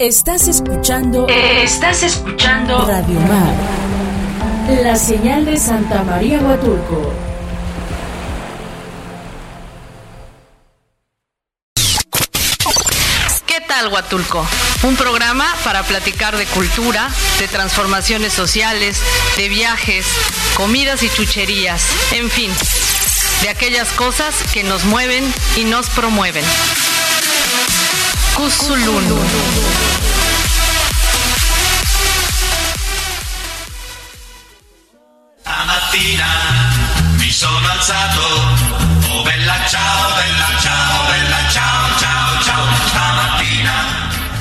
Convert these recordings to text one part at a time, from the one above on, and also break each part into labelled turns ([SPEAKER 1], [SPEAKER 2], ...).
[SPEAKER 1] Estás escuchando.
[SPEAKER 2] Estás escuchando.
[SPEAKER 1] Radio Mar. La señal de Santa María Huatulco.
[SPEAKER 2] ¿Qué tal Huatulco? Un programa para platicar de cultura, de transformaciones sociales, de viajes, comidas y chucherías, en fin, de aquellas cosas que nos mueven y nos promueven. Cusulun.
[SPEAKER 3] Stamattina mi sono alzato, oh bella ciao, bella ciao,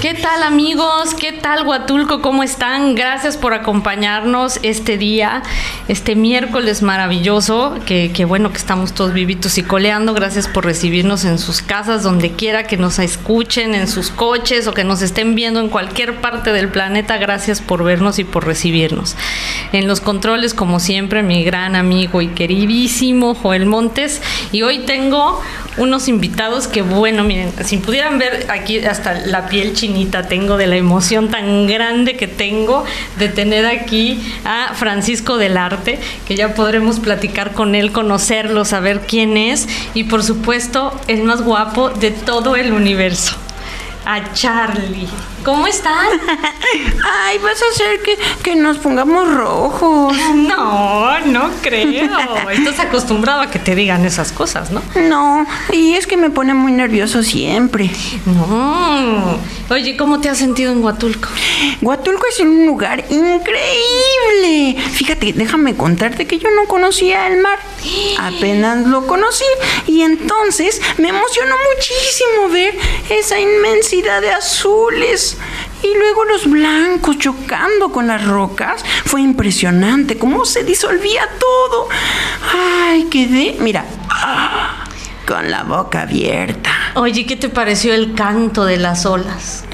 [SPEAKER 2] ¿Qué tal amigos? ¿Qué tal Huatulco? ¿Cómo están? Gracias por acompañarnos este día, este miércoles maravilloso, que, que, bueno que estamos todos vivitos y coleando. Gracias por recibirnos en sus casas, donde quiera que nos escuchen, en sus coches o que nos estén viendo en cualquier parte del planeta. Gracias por vernos y por recibirnos. En los controles, como siempre, mi gran amigo y queridísimo Joel Montes. Y hoy tengo unos invitados que, bueno, miren, si pudieran ver aquí hasta la piel chinita tengo de la emoción tan grande que tengo de tener aquí a Francisco del Arte, que ya podremos platicar con él, conocerlo, saber quién es y por supuesto el más guapo de todo el universo a Charlie. ¿Cómo están?
[SPEAKER 4] Ay, vas a hacer que, que, nos pongamos rojos.
[SPEAKER 2] No, no creo. Estás acostumbrado a que te digan esas cosas, ¿no?
[SPEAKER 4] No, y es que me pone muy nervioso siempre.
[SPEAKER 2] No. Oye, ¿cómo te has sentido en Huatulco?
[SPEAKER 4] Huatulco es un lugar increíble. Fíjate, déjame contarte que yo no conocía el mar. Apenas lo conocí y entonces me emocionó muchísimo ver esa inmensidad de azules y luego los blancos chocando con las rocas. Fue impresionante cómo se disolvía todo. Ay, quedé, mira, ah, con la boca abierta.
[SPEAKER 2] Oye, ¿qué te pareció el canto de las olas?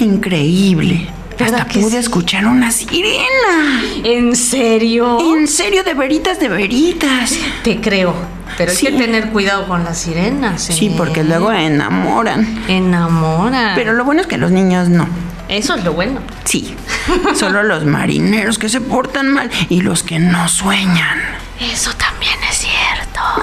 [SPEAKER 4] Increíble. Hasta pude sí? escuchar una sirena.
[SPEAKER 2] ¿En serio?
[SPEAKER 4] En serio, de veritas, de veritas.
[SPEAKER 2] Te creo. Pero hay que tener cuidado con las sirenas. ¿eh?
[SPEAKER 4] Sí, porque luego enamoran.
[SPEAKER 2] Enamoran.
[SPEAKER 4] Pero lo bueno es que los niños no.
[SPEAKER 2] Eso es lo bueno.
[SPEAKER 4] Sí. Solo los marineros que se portan mal y los que no sueñan.
[SPEAKER 2] Eso también es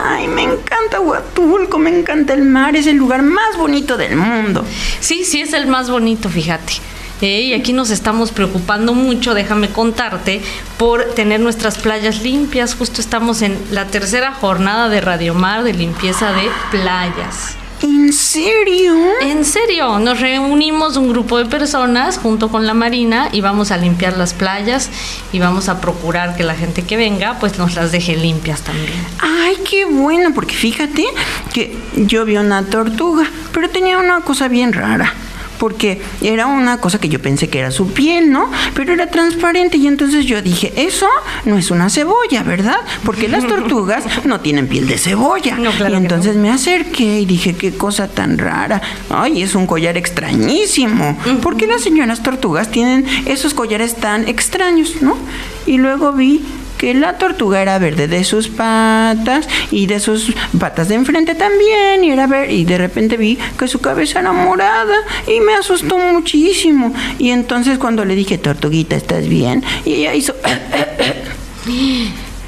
[SPEAKER 4] Ay, me encanta Huatulco, me encanta el mar, es el lugar más bonito del mundo.
[SPEAKER 2] Sí, sí, es el más bonito, fíjate. Y aquí nos estamos preocupando mucho, déjame contarte, por tener nuestras playas limpias. Justo estamos en la tercera jornada de Radio Mar de limpieza de playas.
[SPEAKER 4] ¿En serio?
[SPEAKER 2] En serio, nos reunimos un grupo de personas junto con la Marina y vamos a limpiar las playas y vamos a procurar que la gente que venga pues nos las deje limpias también.
[SPEAKER 4] Ay, qué bueno, porque fíjate que yo vi una tortuga, pero tenía una cosa bien rara porque era una cosa que yo pensé que era su piel, ¿no? Pero era transparente y entonces yo dije, eso no es una cebolla, ¿verdad? Porque las tortugas no tienen piel de cebolla.
[SPEAKER 2] No, claro
[SPEAKER 4] y entonces
[SPEAKER 2] no.
[SPEAKER 4] me acerqué y dije, qué cosa tan rara. Ay, es un collar extrañísimo. Uh -huh. ¿Por qué las señoras tortugas tienen esos collares tan extraños, ¿no? Y luego vi que la tortuga era verde de sus patas y de sus patas de enfrente también y era ver y de repente vi que su cabeza era morada y me asustó muchísimo. Y entonces cuando le dije tortuguita estás bien y ella hizo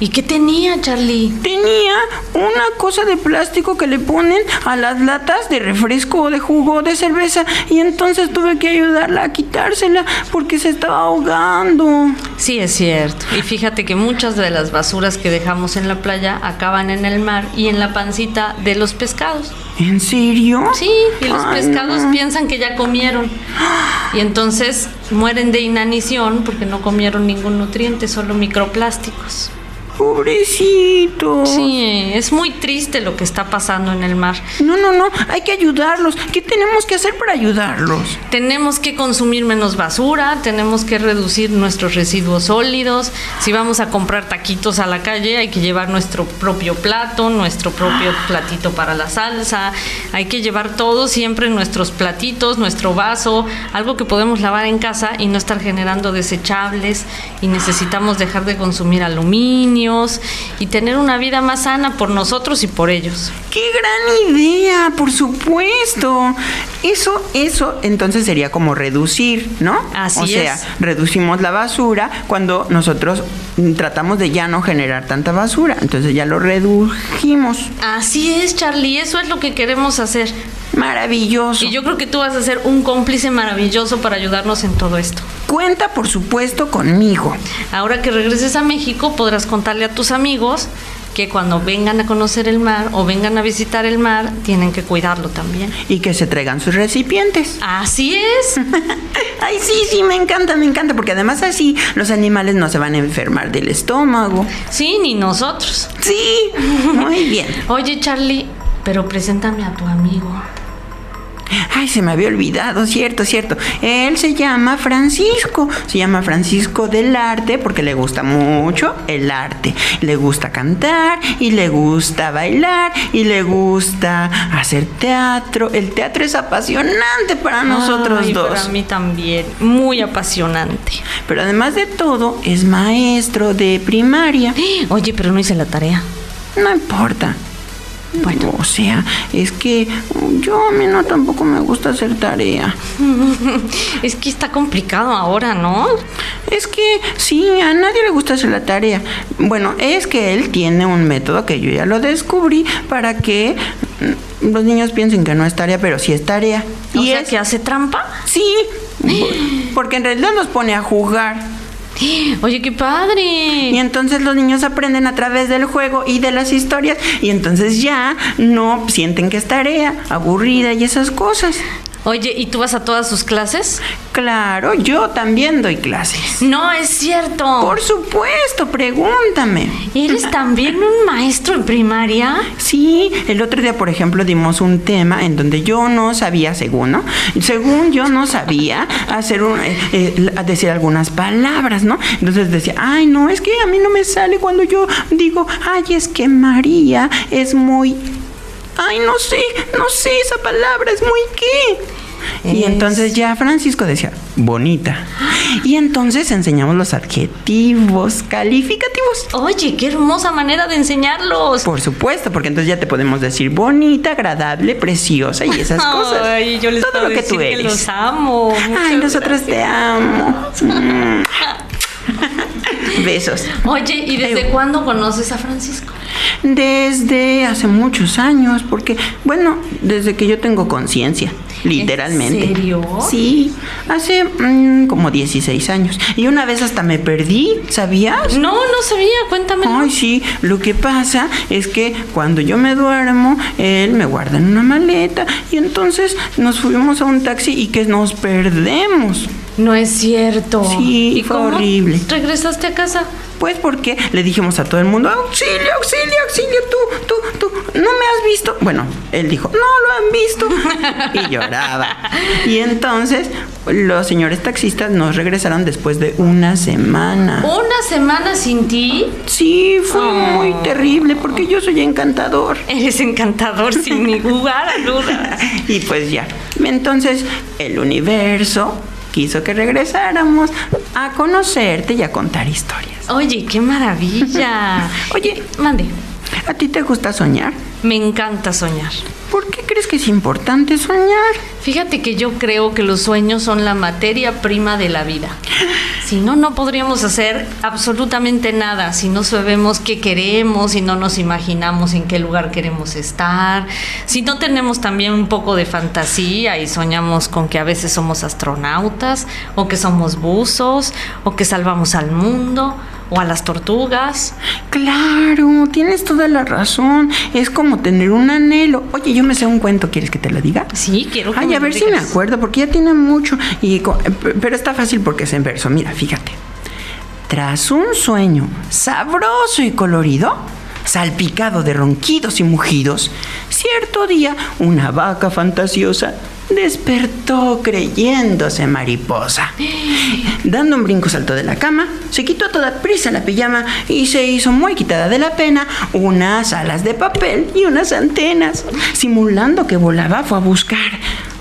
[SPEAKER 2] ¿Y qué tenía, Charlie?
[SPEAKER 4] Tenía una cosa de plástico que le ponen a las latas de refresco o de jugo o de cerveza y entonces tuve que ayudarla a quitársela porque se estaba ahogando.
[SPEAKER 2] Sí, es cierto. Y fíjate que muchas de las basuras que dejamos en la playa acaban en el mar y en la pancita de los pescados.
[SPEAKER 4] ¿En serio?
[SPEAKER 2] Sí, y los
[SPEAKER 4] Ay,
[SPEAKER 2] pescados
[SPEAKER 4] no.
[SPEAKER 2] piensan que ya comieron. Y entonces mueren de inanición porque no comieron ningún nutriente, solo microplásticos.
[SPEAKER 4] Pobrecito.
[SPEAKER 2] Sí, es muy triste lo que está pasando en el mar.
[SPEAKER 4] No, no, no, hay que ayudarlos. ¿Qué tenemos que hacer para ayudarlos?
[SPEAKER 2] Tenemos que consumir menos basura, tenemos que reducir nuestros residuos sólidos. Si vamos a comprar taquitos a la calle, hay que llevar nuestro propio plato, nuestro propio platito para la salsa. Hay que llevar todo siempre nuestros platitos, nuestro vaso, algo que podemos lavar en casa y no estar generando desechables. Y necesitamos dejar de consumir aluminio niños y tener una vida más sana por nosotros y por ellos.
[SPEAKER 4] ¡Qué gran idea! Por supuesto. Eso, eso entonces sería como reducir, ¿no?
[SPEAKER 2] Así
[SPEAKER 4] o sea,
[SPEAKER 2] es.
[SPEAKER 4] reducimos la basura cuando nosotros mm, tratamos de ya no generar tanta basura. Entonces ya lo redujimos.
[SPEAKER 2] Así es, Charlie, eso es lo que queremos hacer.
[SPEAKER 4] Maravilloso.
[SPEAKER 2] Y yo creo que tú vas a ser un cómplice maravilloso para ayudarnos en todo esto.
[SPEAKER 4] Cuenta, por supuesto, conmigo.
[SPEAKER 2] Ahora que regreses a México podrás contarle a tus amigos que cuando vengan a conocer el mar o vengan a visitar el mar tienen que cuidarlo también.
[SPEAKER 4] Y que se traigan sus recipientes.
[SPEAKER 2] Así es.
[SPEAKER 4] Ay, sí, sí, me encanta, me encanta, porque además así los animales no se van a enfermar del estómago.
[SPEAKER 2] Sí, ni nosotros.
[SPEAKER 4] Sí, muy bien.
[SPEAKER 2] Oye, Charlie, pero preséntame a tu amigo.
[SPEAKER 4] Ay, se me había olvidado, cierto, cierto. Él se llama Francisco. Se llama Francisco del Arte porque le gusta mucho el arte. Le gusta cantar y le gusta bailar y le gusta hacer teatro. El teatro es apasionante para nosotros
[SPEAKER 2] Ay,
[SPEAKER 4] dos.
[SPEAKER 2] Para mí también, muy apasionante.
[SPEAKER 4] Pero además de todo, es maestro de primaria.
[SPEAKER 2] Oye, pero no hice la tarea.
[SPEAKER 4] No importa. Bueno, o sea, es que yo a mí no tampoco me gusta hacer tarea.
[SPEAKER 2] Es que está complicado ahora, ¿no?
[SPEAKER 4] Es que sí, a nadie le gusta hacer la tarea. Bueno, es que él tiene un método que yo ya lo descubrí para que los niños piensen que no es tarea, pero sí es tarea.
[SPEAKER 2] O
[SPEAKER 4] y
[SPEAKER 2] sea,
[SPEAKER 4] es
[SPEAKER 2] que hace trampa.
[SPEAKER 4] sí, porque en realidad los pone a jugar.
[SPEAKER 2] Oye, qué padre.
[SPEAKER 4] Y entonces los niños aprenden a través del juego y de las historias y entonces ya no sienten que es tarea, aburrida y esas cosas.
[SPEAKER 2] Oye, ¿y tú vas a todas sus clases?
[SPEAKER 4] Claro, yo también doy clases.
[SPEAKER 2] No es cierto.
[SPEAKER 4] Por supuesto, pregúntame.
[SPEAKER 2] ¿Eres también un maestro en primaria?
[SPEAKER 4] Sí, el otro día, por ejemplo, dimos un tema en donde yo no sabía, según, ¿no? Según yo no sabía hacer un, eh, eh, decir algunas palabras, ¿no? Entonces decía, ay, no, es que a mí no me sale cuando yo digo, ay, es que María es muy... Ay, no sé, no sé, esa palabra es muy qué. Y
[SPEAKER 2] Es-
[SPEAKER 4] entonces ya Francisco decía, bonita. Y entonces enseñamos los adjetivos calificativos.
[SPEAKER 2] Oye, qué hermosa manera de enseñarlos.
[SPEAKER 4] Por supuesto, porque entonces ya te podemos decir bonita, agradable, preciosa y esas cosas.
[SPEAKER 2] Ay, yo les
[SPEAKER 4] Todo
[SPEAKER 2] puedo
[SPEAKER 4] lo que
[SPEAKER 2] decir
[SPEAKER 4] tú eres.
[SPEAKER 2] los amo.
[SPEAKER 4] Ay, nosotros te amo. Mm. Besos.
[SPEAKER 2] Oye, ¿y desde
[SPEAKER 4] Ay.
[SPEAKER 2] cuándo conoces a Francisco?
[SPEAKER 4] Desde hace muchos años, porque, bueno, desde que yo tengo conciencia, literalmente.
[SPEAKER 2] ¿En serio?
[SPEAKER 4] Sí, hace mm, como 16 años. Y una vez hasta me perdí, ¿sabías?
[SPEAKER 2] No, no sabía, cuéntame.
[SPEAKER 4] Ay, sí, lo que pasa es que cuando yo me duermo, él me guarda en una maleta y entonces nos fuimos a un taxi y que nos perdemos.
[SPEAKER 2] No es cierto.
[SPEAKER 4] Sí,
[SPEAKER 2] ¿Y
[SPEAKER 4] fue horrible.
[SPEAKER 2] regresaste a casa?
[SPEAKER 4] Pues porque le dijimos a todo el mundo, auxilio, auxilio, auxilio, tú, tú, tú, ¿no me has visto? Bueno, él dijo, no lo han visto. y lloraba. Y entonces los señores taxistas nos regresaron después de una semana.
[SPEAKER 2] ¿Una semana sin ti?
[SPEAKER 4] Sí, fue
[SPEAKER 2] Oh.
[SPEAKER 4] muy terrible porque yo soy encantador.
[SPEAKER 2] Eres encantador sin ni lugar a dudas.
[SPEAKER 4] Y pues ya. Entonces, el universo quiso que regresáramos a conocerte y a contar historias.
[SPEAKER 2] Oye, qué maravilla.
[SPEAKER 4] Oye,
[SPEAKER 2] Mande.
[SPEAKER 4] ¿A ti te gusta soñar?
[SPEAKER 2] Me encanta soñar.
[SPEAKER 4] ¿Por qué crees que es importante soñar?
[SPEAKER 2] Fíjate que yo creo que los sueños son la materia prima de la vida. Si no, no podríamos hacer absolutamente nada. Si no sabemos qué queremos, si no nos imaginamos en qué lugar queremos estar, si no tenemos también un poco de fantasía y soñamos con que a veces somos astronautas, o que somos buzos, o que salvamos al mundo, o a las tortugas.
[SPEAKER 4] Claro, tienes toda la razón. Es como tener un anhelo. Oye, yo me sé un cuento, ¿quieres que te lo diga?
[SPEAKER 2] Sí, quiero que
[SPEAKER 4] Ay,
[SPEAKER 2] me
[SPEAKER 4] a ver si me acuerdo, porque ya tiene mucho. Y, pero está fácil porque es en verso. Mira, fíjate. Tras un sueño sabroso y colorido, salpicado de ronquidos y mugidos, cierto día una vaca fantasiosa despertó creyéndose mariposa. Dando un brinco saltó de la cama, se quitó a toda prisa la pijama y se hizo muy quitada de la pena unas alas de papel y unas antenas. Simulando que volaba fue a buscar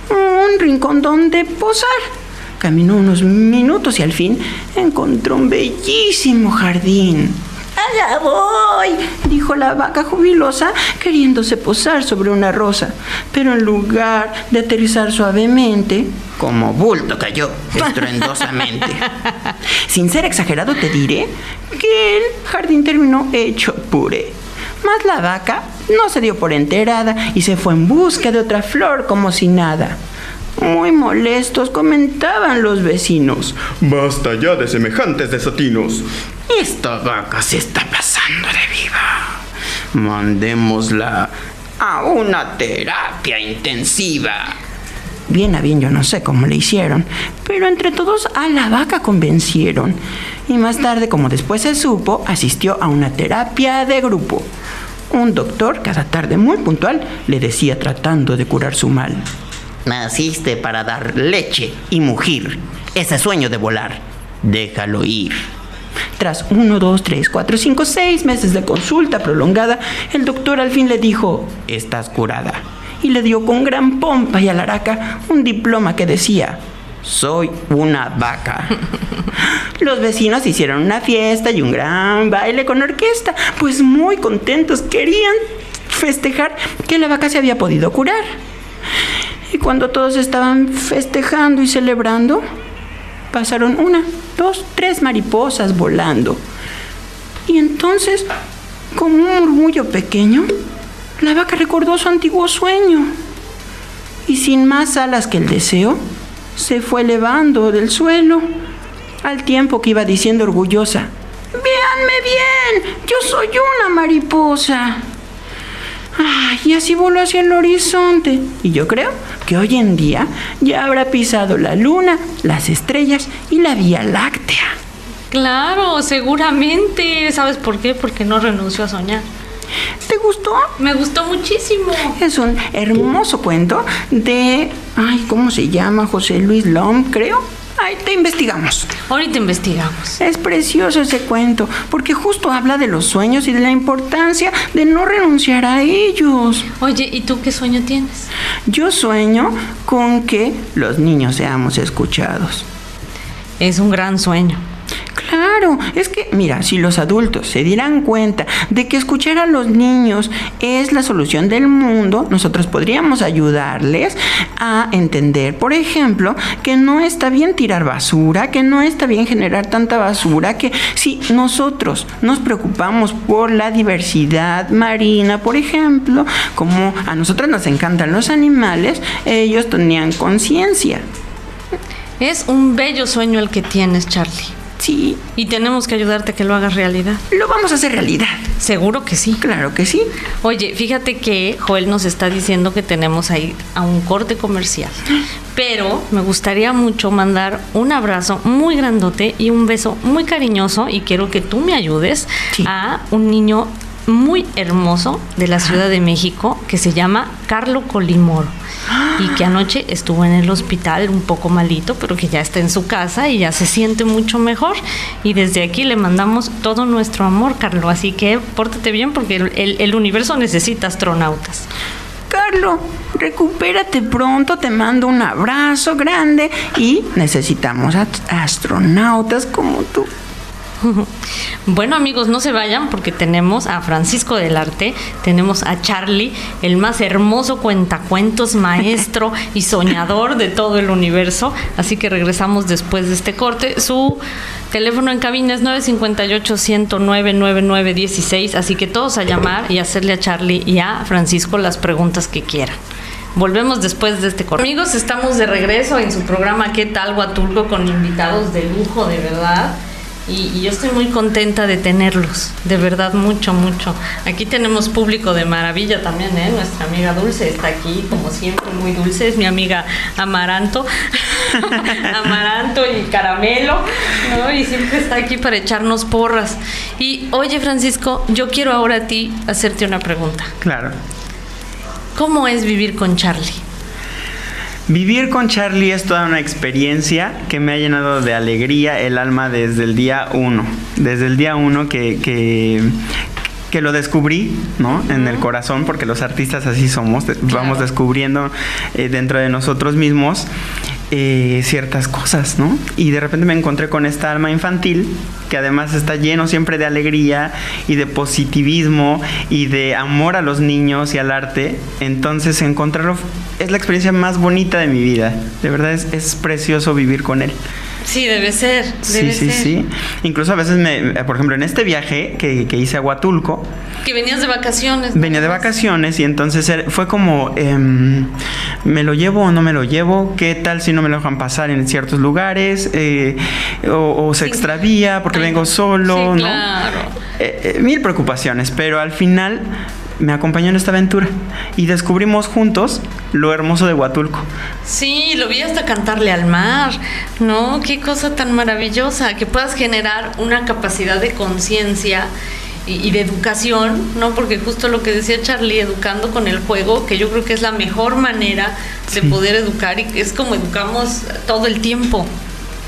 [SPEAKER 4] un rincón donde posar. Caminó unos minutos y al fin encontró un bellísimo jardín. Allá voy, dijo la vaca jubilosa, queriéndose posar sobre una rosa. Pero en lugar de aterrizar suavemente, como bulto cayó estruendosamente. Sin ser exagerado, te diré que el jardín terminó hecho puré. Mas la vaca no se dio por enterada y se fue en busca de otra flor como si nada. Muy molestos comentaban los vecinos.
[SPEAKER 5] Basta ya de semejantes desatinos.
[SPEAKER 4] Esta vaca se está pasando de viva. Mandémosla a una terapia intensiva. Bien a bien yo no sé cómo le hicieron, pero entre todos a la vaca convencieron. Y más tarde, como después se supo, asistió a una terapia de grupo. Un doctor, cada tarde muy puntual, le decía tratando de curar su mal. Naciste para dar leche y mugir. Ese sueño de volar, déjalo ir. Tras uno, dos, tres, cuatro, cinco, seis meses de consulta prolongada, el doctor al fin le dijo, estás curada. Y le dio con gran pompa y alaraca un diploma que decía, soy una vaca. Los vecinos hicieron una fiesta y un gran baile con orquesta, pues muy contentos querían festejar que la vaca se había podido curar. Y cuando todos estaban festejando y celebrando, pasaron una, dos, tres mariposas volando. Y entonces, con un murmullo pequeño, la vaca recordó su antiguo sueño. Y sin más alas que el deseo, se fue elevando del suelo, al tiempo que iba diciendo orgullosa, Véanme bien, yo soy una mariposa. Ay, y así voló hacia el horizonte. Y yo creo que hoy en día ya habrá pisado la luna, las estrellas y la Vía Láctea.
[SPEAKER 2] Claro, seguramente. ¿Sabes por qué? Porque no renunció a soñar.
[SPEAKER 4] ¿Te gustó?
[SPEAKER 2] Me gustó muchísimo.
[SPEAKER 4] Es un hermoso cuento de, ay, ¿cómo se llama? José Luis Lom, creo. Ay, te investigamos.
[SPEAKER 2] Ahorita investigamos.
[SPEAKER 4] Es precioso ese cuento, porque justo habla de los sueños y de la importancia de no renunciar a ellos.
[SPEAKER 2] Oye, ¿y tú qué sueño tienes?
[SPEAKER 4] Yo sueño con que los niños seamos escuchados.
[SPEAKER 2] Es un gran sueño.
[SPEAKER 4] Claro, es que, mira, si los adultos se dieran cuenta de que escuchar a los niños es la solución del mundo, nosotros podríamos ayudarles a entender, por ejemplo, que no está bien tirar basura, que no está bien generar tanta basura, que si nosotros nos preocupamos por la diversidad marina, por ejemplo, como a nosotros nos encantan los animales, ellos tenían conciencia.
[SPEAKER 2] Es un bello sueño el que tienes, Charlie.
[SPEAKER 4] Sí,
[SPEAKER 2] Y tenemos que ayudarte a que lo hagas realidad.
[SPEAKER 4] lo vamos a hacer realidad.
[SPEAKER 2] Seguro que sí.
[SPEAKER 4] Claro que sí.
[SPEAKER 2] Oye, fíjate que Joel nos está diciendo que tenemos ahí a un corte comercial. Pero me gustaría mucho mandar un abrazo muy grandote y un beso muy cariñoso y quiero que tú me ayudes
[SPEAKER 4] Sí.
[SPEAKER 2] a un niño muy hermoso de la Ciudad de México que se llama Carlo Colimoro y que anoche estuvo en el hospital un poco malito, pero que ya está en su casa y ya se siente mucho mejor. Y desde aquí le mandamos todo nuestro amor, Carlo. Así que pórtate bien porque el, el- el universo necesita astronautas.
[SPEAKER 4] Carlo, recupérate pronto, te mando un abrazo grande y necesitamos astronautas como tú.
[SPEAKER 2] Bueno amigos, no se vayan porque tenemos a Francisco del Arte, tenemos a Charlie, el más hermoso cuentacuentos, maestro y soñador de todo el universo. Así que regresamos después de este corte. Su teléfono en cabina es 958-109-9916, así que todos a llamar y hacerle a Charlie y a Francisco las preguntas que quieran. Volvemos después de este corte. Amigos, estamos de regreso en su programa ¿Qué tal Huatulco? con invitados de lujo, de verdad. Y, y yo estoy muy contenta de tenerlos, de verdad, mucho, mucho. Aquí tenemos público de maravilla también, ¿eh? Nuestra amiga Dulce está aquí, como siempre, muy dulce, es mi amiga Amaranto, Amaranto y Caramelo, ¿no? Y siempre está aquí para echarnos porras. Y oye, Francisco, yo quiero ahora a ti hacerte una pregunta.
[SPEAKER 6] Claro.
[SPEAKER 2] ¿Cómo es vivir con Charlie?
[SPEAKER 6] Vivir con Charlie es toda una experiencia que me ha llenado de alegría el alma desde el día uno. Desde el día uno que, que, que lo descubrí, ¿no? En el corazón, porque los artistas así somos, vamos descubriendo eh, dentro de nosotros mismos
[SPEAKER 4] eh, ciertas cosas, ¿no? Y de repente me encontré con esta alma infantil que además está lleno siempre de alegría y de positivismo y de amor a los niños y al arte. Entonces encontrarlo es la experiencia más bonita de mi vida. De verdad es, es precioso vivir con él.
[SPEAKER 2] Sí, debe ser. Debe
[SPEAKER 4] sí, sí,
[SPEAKER 2] ser.
[SPEAKER 4] sí. Incluso a veces, me, por ejemplo, en este viaje que, que hice a Huatulco,
[SPEAKER 2] Que venías de vacaciones. ¿no?
[SPEAKER 4] venía de vacaciones y entonces fue como, em, ¿me lo llevo o no me lo llevo? ¿Qué tal si no me lo dejan pasar en ciertos lugares? Eh, o, o se
[SPEAKER 2] Sí.
[SPEAKER 4] extravía porque
[SPEAKER 2] Ay,
[SPEAKER 4] vengo solo,
[SPEAKER 2] Sí,
[SPEAKER 4] ¿no?
[SPEAKER 2] claro.
[SPEAKER 4] Eh, eh, mil preocupaciones, pero al final me acompañó en esta aventura y descubrimos juntos lo hermoso de Huatulco.
[SPEAKER 2] Sí, lo vi hasta cantarle al mar, ¿no? Qué cosa tan maravillosa, que puedas generar una capacidad de conciencia y, de educación, ¿no? Porque justo lo que decía Charlie, educando con el juego, que yo creo que es la mejor manera de
[SPEAKER 4] Sí.
[SPEAKER 2] poder educar y es como educamos todo el tiempo.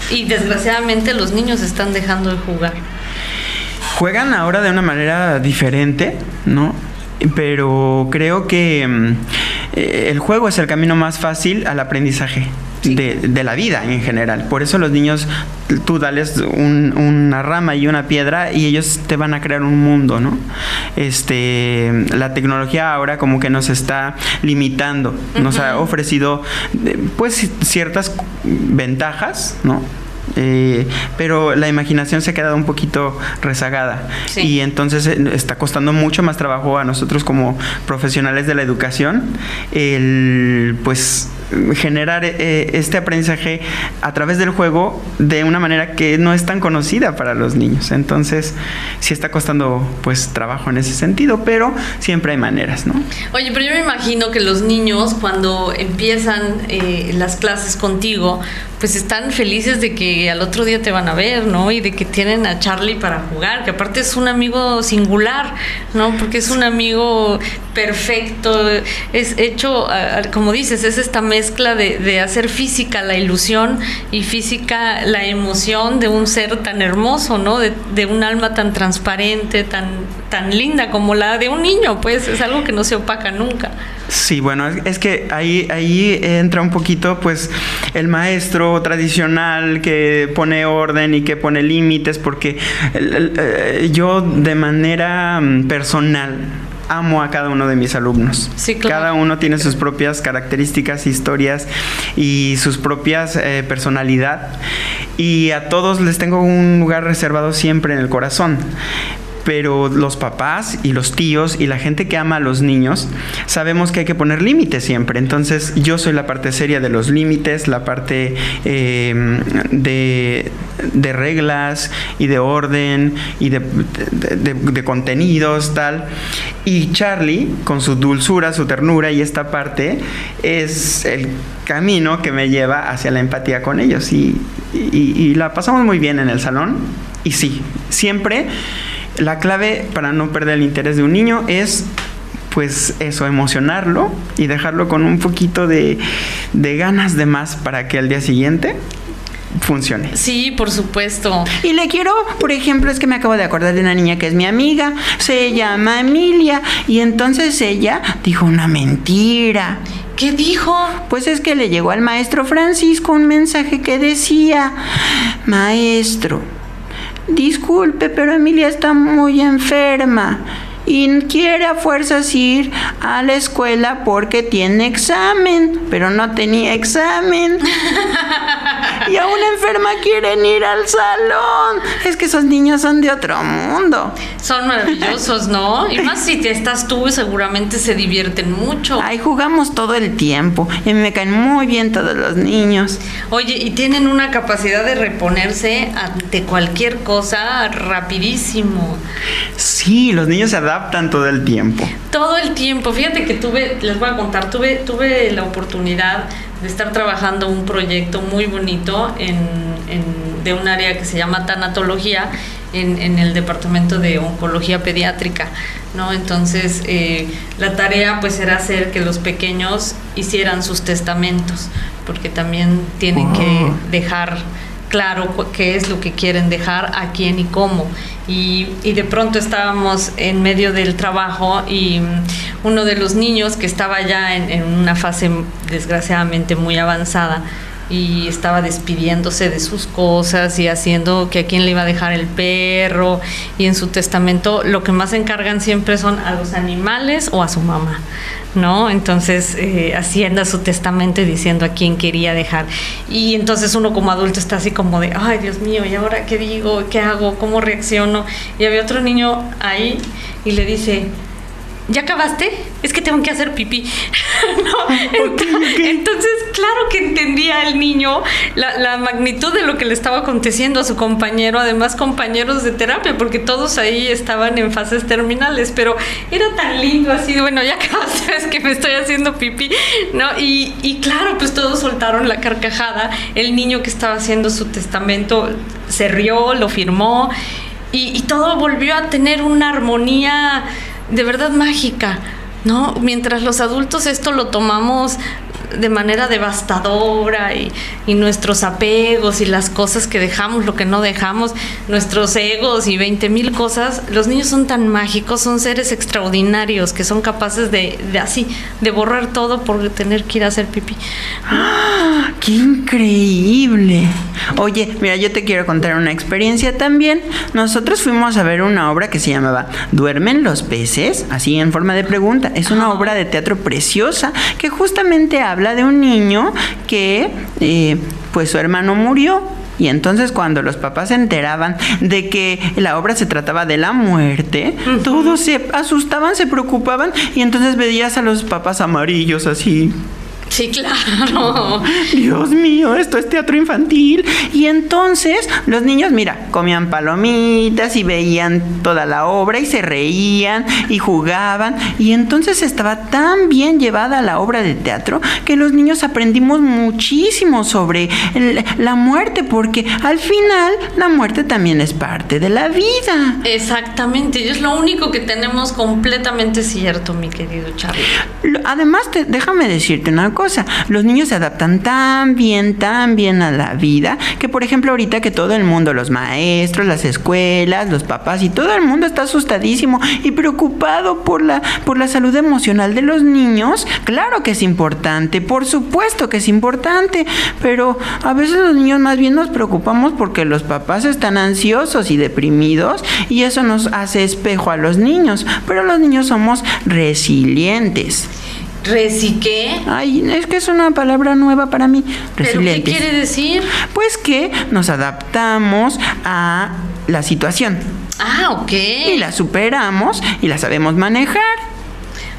[SPEAKER 2] Y desgraciadamente los niños están dejando de jugar.
[SPEAKER 4] Juegan ahora de una manera diferente, ¿no? Pero creo que mm, eh, el juego es el camino más fácil al aprendizaje. De, de la vida en general. Por eso los niños, tú dales un- una rama y una piedra y ellos te van a crear un mundo, ¿no? Este, la tecnología ahora como que nos está limitando, nos ha ofrecido eh, pues ciertas ventajas, ¿no? Eh, pero la imaginación se ha quedado un poquito rezagada
[SPEAKER 2] Sí.
[SPEAKER 4] y entonces eh, está costando mucho más trabajo a nosotros como profesionales de la educación el pues generar eh, este aprendizaje a través del juego de una manera que no es tan conocida para los niños entonces sí está costando pues trabajo en ese sentido pero siempre hay maneras no
[SPEAKER 2] Oye, pero yo me imagino que los niños cuando empiezan eh, las clases contigo, pues están felices de que al otro día te van a ver, ¿no? Y de que tienen a Charlie para jugar, que aparte es un amigo singular, ¿no? Porque es un amigo perfecto, es hecho, como dices, es esta mezcla de, hacer física la ilusión y física la emoción de un ser tan hermoso, ¿no? De, un alma tan transparente, tan, tan linda como la de un niño, pues es algo que no se opaca nunca.
[SPEAKER 4] Sí, bueno, es, que ahí, ahí entra un poquito pues el maestro tradicional que pone orden y que pone límites porque eh, yo de manera mm, personal amo a cada uno de mis alumnos.
[SPEAKER 2] Sí, claro.
[SPEAKER 4] Cada uno tiene sus propias características, historias y sus propias eh, personalidad y a todos les tengo un lugar reservado siempre en el corazón pero los papás y los tíos y la gente que ama a los niños sabemos que hay que poner límites siempre. Entonces yo soy la parte seria de los límites, la parte eh, de, reglas y de orden y de, contenidos, tal. Y Charlie, con su dulzura, su ternura y esta parte, es el camino que me lleva hacia la empatía con ellos. Y la pasamos muy bien en el salón. Y sí, siempre la clave para no perder el interés de un niño es pues eso, emocionarlo y dejarlo con un poquito de, de ganas de más para que al día siguiente funcione.
[SPEAKER 2] Sí, por supuesto.
[SPEAKER 7] Y le quiero, por ejemplo, es que me acabo de acordar de una niña que es mi amiga, se llama Emilia, y entonces ella dijo una mentira.
[SPEAKER 2] ¿Qué dijo?
[SPEAKER 7] Pues es que le llegó al maestro Francisco un mensaje que decía, maestro, disculpe, pero Emilia está muy enferma y quiere a fuerzas ir a la escuela porque tiene examen, pero no tenía examen. Y aún enferma quieren ir al salón. Es que esos niños son de otro mundo.
[SPEAKER 2] Son maravillosos, ¿no? Y más si te estás tú, seguramente se divierten mucho.
[SPEAKER 7] Ay, jugamos todo el tiempo y me caen muy bien todos los niños.
[SPEAKER 2] Oye, y tienen una capacidad de reponerse ante cualquier cosa rapidísimo.
[SPEAKER 4] Sí, los niños se adaptan todo el tiempo.
[SPEAKER 2] Todo el tiempo. Fíjate que tuve, les voy a contar, tuve, tuve la oportunidad de estar trabajando un proyecto muy bonito en, en- de un área que se llama tanatología en, en el departamento de oncología pediátrica, ¿no? Entonces eh, la tarea pues era hacer que los pequeños hicieran sus testamentos, porque también tienen que dejar claro qué es lo que quieren dejar, a quién y cómo. Y, de pronto estábamos en medio del trabajo y mm, uno de los niños que estaba ya en, una fase desgraciadamente muy avanzada, y estaba despidiéndose de sus cosas y haciendo que a quién le iba a dejar el perro y en su testamento lo que más encargan siempre son a los animales o a su mamá, ¿no? Entonces eh, haciendo su testamento y diciendo a quién quería dejar. Y entonces uno como adulto está así como de, ay Dios mío, ¿y ahora qué digo? ¿Qué hago? ¿Cómo reacciono? Y había otro niño ahí y le dice, ¿ya acabaste? Es que tengo que hacer pipí. Entonces, claro que entendía el niño la, la magnitud de lo que le estaba aconteciendo a su compañero, además compañeros de terapia, porque todos ahí estaban en fases terminales, pero era tan lindo así, de, bueno, ya acabaste, es que me estoy haciendo pipí, ¿no? Y, y claro, pues todos soltaron la carcajada, el niño que estaba haciendo su testamento se rió, lo firmó, y, y todo volvió a tener una armonía de verdad mágica, ¿no? Mientras los adultos esto lo tomamos de manera devastadora y, y nuestros apegos y las cosas que dejamos, lo que no dejamos, nuestros egos y 20 mil cosas, los niños son tan mágicos, son seres extraordinarios que son capaces de, de así, de borrar todo por tener que ir a hacer pipí.
[SPEAKER 4] ¡Ah! ¡Qué increíble! Oye, mira, yo te quiero contar una experiencia también. Nosotros fuimos a ver una obra que se llamaba ¿Duermen los peces? Así en forma de pregunta. Es una obra de teatro preciosa que justamente habla de un niño que, eh, pues su hermano murió. Y entonces cuando los papás se enteraban de que la obra se trataba de la muerte, todos se asustaban, se preocupaban y entonces veías a los papás amarillos así
[SPEAKER 2] Sí, claro.
[SPEAKER 4] Dios mío, esto es teatro infantil. Y entonces los niños, mira, comían palomitas y veían toda la obra y se reían y jugaban. Y entonces estaba tan bien llevada la obra de teatro que los niños aprendimos muchísimo sobre el- la muerte, porque al final la muerte también es parte de la vida.
[SPEAKER 2] Exactamente, y es lo único que tenemos completamente cierto, mi querido Charlie.
[SPEAKER 4] Además, te- déjame decirte una cosa, los niños se adaptan tan bien, tan bien a la vida, que por ejemplo ahorita que todo el mundo, los maestros, las escuelas, los papás y todo el mundo está asustadísimo y preocupado por la, por la salud emocional de los niños, claro que es importante, por supuesto que es importante, pero a veces los niños más bien nos preocupamos porque los papás están ansiosos y deprimidos y eso nos hace espejo a los niños, pero los niños somos resilientes.
[SPEAKER 2] ¿Reciqué?
[SPEAKER 4] Ay, es que es una palabra nueva para mí.
[SPEAKER 2] ¿Pero qué
[SPEAKER 4] Resilientes.
[SPEAKER 2] quiere decir?
[SPEAKER 4] Pues que nos adaptamos a la situación
[SPEAKER 2] Ah, ok.
[SPEAKER 4] y la superamos y la sabemos manejar.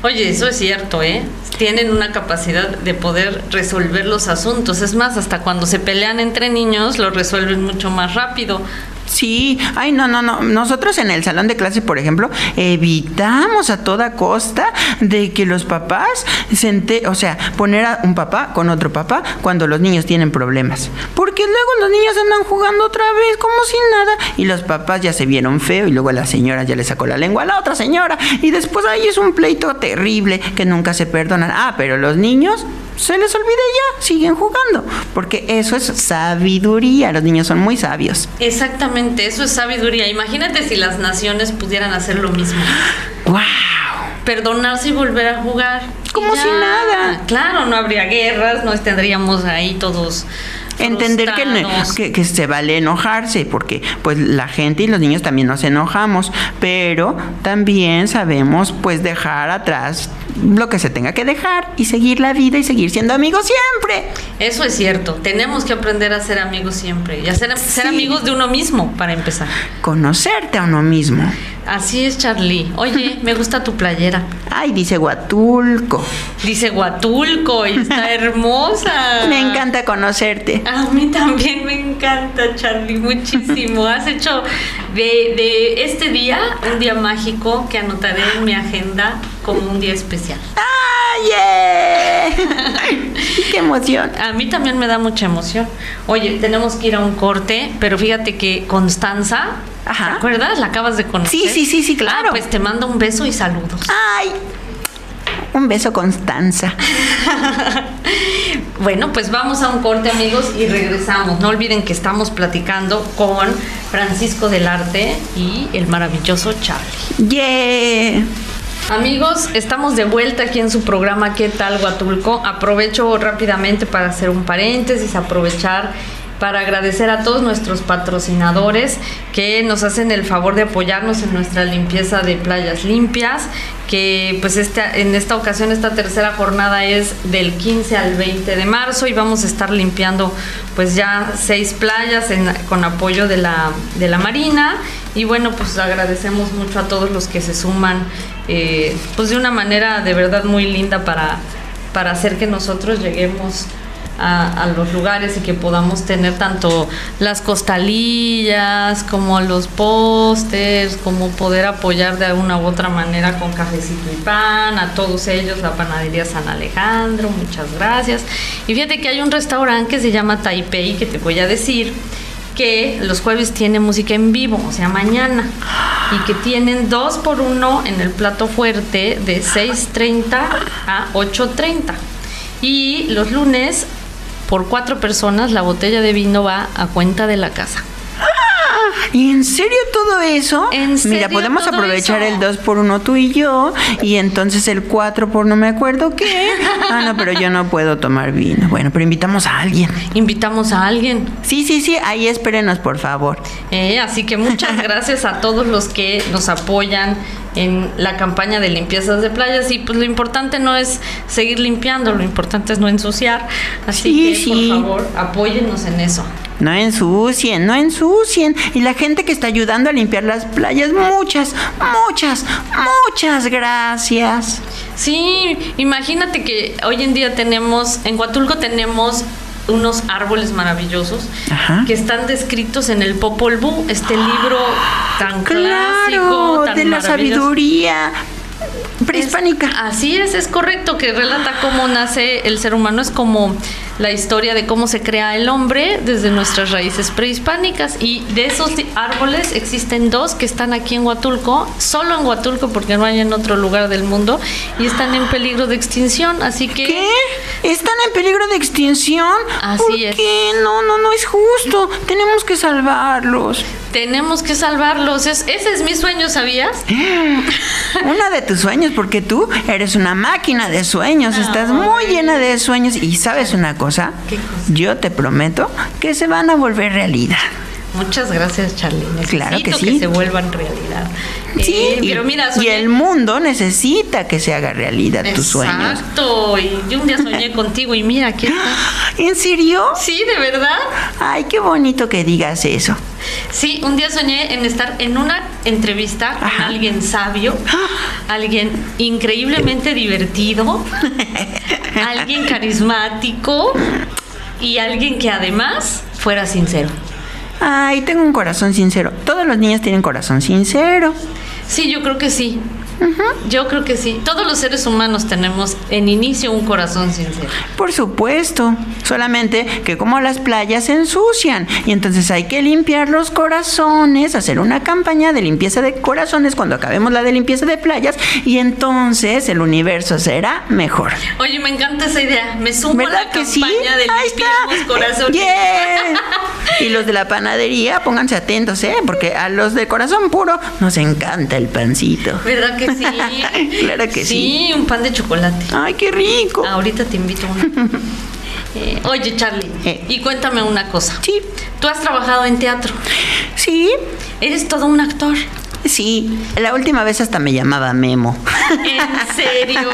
[SPEAKER 2] Oye, eso es cierto, ¿eh? Tienen una capacidad de poder resolver los asuntos. Es más, hasta cuando se pelean entre niños, lo resuelven mucho más rápido.
[SPEAKER 4] Sí, ay, no, no, no. Nosotros en el salón de clase, por ejemplo, evitamos a toda costa de que los papás se o sea, poner a un papá con otro papá cuando los niños tienen problemas. Porque luego los niños andan jugando otra vez como si nada y los papás ya se vieron feo y luego la señora ya le sacó la lengua a la otra señora y después ahí es un pleito terrible que nunca se perdonan. Ah, pero los niños se les olvida ya, siguen jugando, porque eso es sabiduría, los niños son muy sabios.
[SPEAKER 2] Exactamente, eso es sabiduría. Imagínate si las naciones pudieran hacer lo mismo.
[SPEAKER 4] ¡Wow!
[SPEAKER 2] Perdonarse y volver a jugar.
[SPEAKER 4] Como si nada.
[SPEAKER 2] Claro, no habría guerras, no tendríamos ahí todos.
[SPEAKER 4] Entender que, que, que se vale enojarse, porque pues la gente y los niños también nos enojamos, pero también sabemos pues dejar atrás lo que se tenga que dejar y seguir la vida y seguir siendo amigos siempre.
[SPEAKER 2] Eso es cierto. Tenemos que aprender a ser amigos siempre y a ser, ser amigos de uno mismo para empezar.
[SPEAKER 4] Conocerte a uno mismo.
[SPEAKER 2] Así es, Charlie. Oye, me gusta tu playera.
[SPEAKER 4] Ay, dice Huatulco.
[SPEAKER 2] Dice Huatulco y está hermosa.
[SPEAKER 4] Me encanta conocerte.
[SPEAKER 2] A mí también me encanta, Charlie, muchísimo. Has hecho de, de este día un día mágico que anotaré en mi agenda como un día especial.
[SPEAKER 4] ¡Ay, yeah! ¡Qué emoción!
[SPEAKER 2] A mí también me da mucha emoción. Oye, tenemos que ir a un corte, pero fíjate que Constanza,
[SPEAKER 4] Ajá.
[SPEAKER 2] ¿te acuerdas? La acabas de conocer.
[SPEAKER 4] Sí, sí, sí, sí, claro.
[SPEAKER 2] Ah, pues te mando un beso y saludos.
[SPEAKER 4] ¡Ay! Un beso, Constanza.
[SPEAKER 2] Bueno, pues vamos a un corte, amigos, y regresamos. No olviden que estamos platicando con Francisco del Arte y el maravilloso Charlie.
[SPEAKER 4] ¡Yeah!
[SPEAKER 2] Amigos, estamos de vuelta aquí en su programa ¿Qué tal Huatulco? Aprovecho rápidamente para hacer un paréntesis, aprovechar para agradecer a todos nuestros patrocinadores que nos hacen el favor de apoyarnos en nuestra limpieza de playas limpias, que pues esta, en esta ocasión esta tercera jornada es del 15 al 20 de marzo y vamos a estar limpiando pues ya seis playas con apoyo de la, de la Marina y bueno pues agradecemos mucho a todos los que se suman eh, pues de una manera de verdad muy linda para, para hacer que nosotros lleguemos a, los lugares y que podamos tener tanto las costalillas como los pósters, como poder apoyar de alguna u otra manera con cafecito y pan, a todos ellos, la panadería San Alejandro, muchas gracias. Y fíjate que hay un restaurante que se llama Taipei, que te voy a decir que los jueves tiene música en vivo, o sea, mañana, y que tienen dos por uno en el plato fuerte de 6.30 a 8.30. Y los lunes, por cuatro personas, la botella de vino va a cuenta de la casa.
[SPEAKER 4] ¿Y en serio todo eso?
[SPEAKER 2] ¿En serio
[SPEAKER 4] Mira, podemos
[SPEAKER 2] todo
[SPEAKER 4] aprovechar
[SPEAKER 2] eso?
[SPEAKER 4] el 2 por 1 tú y yo y entonces el 4 por no me acuerdo qué. Ah, no, pero yo no puedo tomar vino. Bueno, pero invitamos a alguien.
[SPEAKER 2] Invitamos a alguien.
[SPEAKER 4] Sí, sí, sí, ahí espérenos, por favor.
[SPEAKER 2] Eh, así que muchas gracias a todos los que nos apoyan en la campaña de limpiezas de playas y pues lo importante no es seguir limpiando, lo importante es no ensuciar. Así
[SPEAKER 4] Sí,
[SPEAKER 2] que
[SPEAKER 4] sí.
[SPEAKER 2] por favor apóyennos en eso.
[SPEAKER 4] No ensucien, no ensucien. Y la gente que está ayudando a limpiar las playas, muchas, muchas, muchas gracias.
[SPEAKER 2] Sí, imagínate que hoy en día tenemos, en Huatulco tenemos unos árboles maravillosos
[SPEAKER 4] Ajá.
[SPEAKER 2] que están descritos en el Popol Vuh, este libro tan
[SPEAKER 4] Claro,
[SPEAKER 2] clásico, tan
[SPEAKER 4] de la sabiduría prehispánica.
[SPEAKER 2] Es- así es, es correcto, que relata cómo nace el ser humano, es como la historia de cómo se crea el hombre desde nuestras raíces prehispánicas. Y de esos árboles existen dos que están aquí en Huatulco, solo en Huatulco porque no hay en otro lugar del mundo, y están en peligro de extinción. Así que...
[SPEAKER 4] ¿Qué? ¿Están en peligro de extinción?
[SPEAKER 2] Así
[SPEAKER 4] ¿Por
[SPEAKER 2] es.
[SPEAKER 4] qué? No, no, no es justo. Tenemos que salvarlos.
[SPEAKER 2] Tenemos que salvarlos. Es- ese es mi sueño, ¿sabías?
[SPEAKER 4] Una de tus sueños, porque tú eres una máquina de sueños. Estás muy llena de sueños. Y sabes una cosa,
[SPEAKER 2] ¿Qué cosa?
[SPEAKER 4] yo te prometo que se van a volver realidad.
[SPEAKER 2] Muchas gracias, Charlie. Necesito
[SPEAKER 4] Claro que sí.
[SPEAKER 2] se vuelvan realidad.
[SPEAKER 4] Sí, y,
[SPEAKER 2] pero mira,
[SPEAKER 4] y el mundo necesita que se haga realidad tus sueños.
[SPEAKER 2] Exacto. Y yo un día soñé contigo y mira, está.
[SPEAKER 4] ¿En serio?
[SPEAKER 2] Sí, de verdad.
[SPEAKER 4] Ay, qué bonito que digas eso.
[SPEAKER 2] Sí, un día soñé en estar en una entrevista con alguien sabio, alguien increíblemente divertido, alguien carismático y alguien que además fuera sincero.
[SPEAKER 4] Ay, tengo un corazón sincero. Todos los niños tienen corazón sincero.
[SPEAKER 2] Sí, yo creo que sí. Yo creo que sí. Todos los seres humanos tenemos en inicio un corazón sincero.
[SPEAKER 4] Por supuesto. Solamente que como las playas se ensucian. Y entonces hay que limpiar los corazones, hacer una campaña de limpieza de corazones cuando acabemos la de limpieza de playas. Y entonces el universo será mejor.
[SPEAKER 2] Oye, me encanta esa idea. Me sumo a
[SPEAKER 4] ¿Verdad
[SPEAKER 2] la
[SPEAKER 4] que sí?
[SPEAKER 2] campaña de limpiemos corazones.
[SPEAKER 4] Yeah. Y los de la panadería, pónganse atentos, ¿eh? Porque a los de corazón puro nos encanta el pancito.
[SPEAKER 2] ¿Verdad que sí?
[SPEAKER 4] Claro que sí.
[SPEAKER 2] Sí, un pan de chocolate.
[SPEAKER 4] Ay, qué rico.
[SPEAKER 2] Ahorita te invito a uno. Eh, oye, Charlie,
[SPEAKER 4] Eh.
[SPEAKER 2] y cuéntame una cosa.
[SPEAKER 4] Sí,
[SPEAKER 2] Tú has trabajado en teatro.
[SPEAKER 4] sí,
[SPEAKER 2] Eres todo un actor.
[SPEAKER 4] Sí. La última vez hasta me llamaba Memo.
[SPEAKER 2] ¿En serio?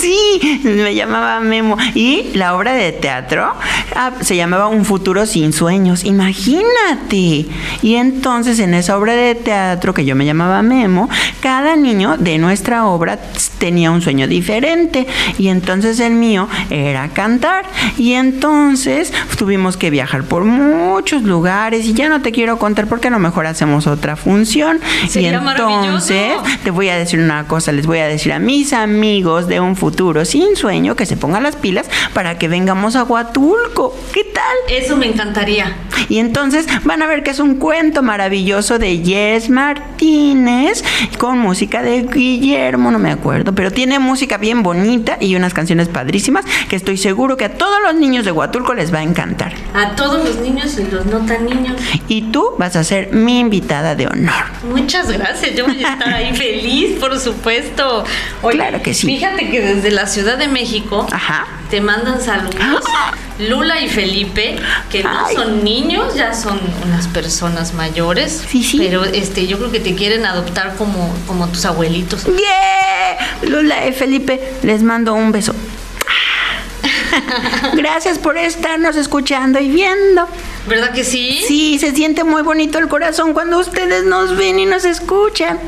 [SPEAKER 4] Sí, me llamaba Memo. Y la obra de teatro ah, se llamaba Un futuro sin sueños. Imagínate. Y entonces en esa obra de teatro que yo me llamaba Memo, cada niño de nuestra obra tenía un sueño diferente. Y entonces el mío era cantar. Y entonces tuvimos que viajar por muchos lugares. Y ya no te quiero contar porque a lo mejor hacemos otra función.
[SPEAKER 2] Sería
[SPEAKER 4] y entonces te voy a decir una cosa, les voy a decir a mis amigos de un futuro sin sueño que se pongan las pilas para que vengamos a Huatulco. ¿Qué tal?
[SPEAKER 2] Eso me encantaría.
[SPEAKER 4] Y entonces van a ver que es un cuento maravilloso de Yes Martínez con música de Guillermo, no me acuerdo, pero tiene música bien bonita y unas canciones padrísimas que estoy seguro que a todos los niños de Huatulco les va a encantar.
[SPEAKER 2] A todos los niños y los no tan niños.
[SPEAKER 4] Y tú vas a ser mi invitada de honor.
[SPEAKER 2] Muchas gracias, yo voy a estar ahí feliz, por supuesto. Oye,
[SPEAKER 4] Claro que sí.
[SPEAKER 2] Fíjate que desde la Ciudad de México
[SPEAKER 4] Ajá.
[SPEAKER 2] te mandan saludos Lula y Felipe, que no
[SPEAKER 4] Ay.
[SPEAKER 2] son niños, ya son unas personas mayores.
[SPEAKER 4] Sí, sí.
[SPEAKER 2] Pero este, yo creo que te quieren adoptar como, como tus abuelitos.
[SPEAKER 4] ¡Yeah! Lula y Felipe, les mando un beso. Gracias por estarnos escuchando y viendo.
[SPEAKER 2] ¿Verdad que sí?
[SPEAKER 4] Sí, se siente muy bonito el corazón cuando ustedes nos ven y nos escuchan.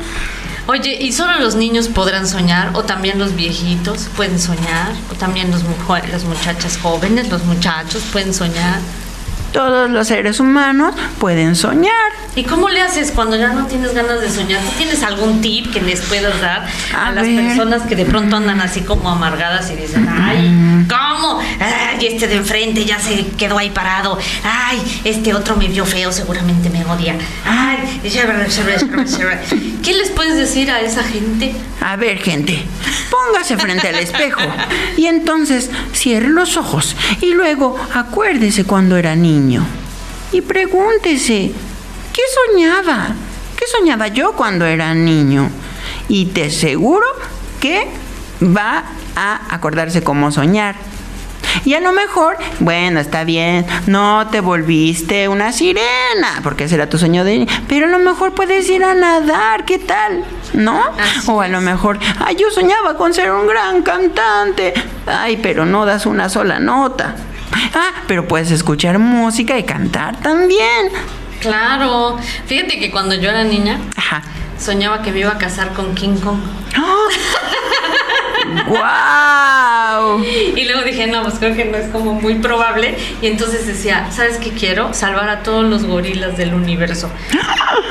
[SPEAKER 2] Oye, ¿y solo los niños podrán soñar? ¿O también los viejitos pueden soñar? ¿O también los las muchachas jóvenes, los muchachos pueden soñar?
[SPEAKER 4] Todos los seres humanos pueden soñar.
[SPEAKER 2] ¿Y cómo le haces cuando ya no tienes ganas de soñar? ¿Tú tienes algún tip que les puedas dar a,
[SPEAKER 4] A
[SPEAKER 2] las
[SPEAKER 4] ver.
[SPEAKER 2] personas que de pronto andan así como amargadas y dicen, ay, ¿cómo? Ay, este de enfrente ya se quedó ahí parado. Ay, este otro me vio feo, seguramente me odia. Ay, ¿qué les puedes decir a esa gente?
[SPEAKER 4] A ver, gente, póngase frente al espejo y entonces cierre los ojos y luego acuérdese cuando era niño y pregúntese, ¿qué soñaba? ¿Qué soñaba yo cuando era niño? Y te aseguro que va a acordarse cómo soñar. Y a lo mejor, bueno, está bien, no te volviste una sirena, porque ese era tu sueño de... Pero a lo mejor puedes ir a nadar, ¿qué tal? ¿No?
[SPEAKER 2] Así
[SPEAKER 4] o a lo mejor, ay, yo soñaba con ser un gran cantante. Ay, pero no das una sola nota. Ah, pero puedes escuchar música y cantar también.
[SPEAKER 2] Claro, fíjate que cuando yo era niña
[SPEAKER 4] Ajá.
[SPEAKER 2] soñaba que me iba a casar con King Kong.
[SPEAKER 4] ¡Guau!
[SPEAKER 2] Y luego dije, no, pues creo que no es como muy probable. Y entonces decía, ¿sabes qué quiero? Salvar a todos los gorilas del universo.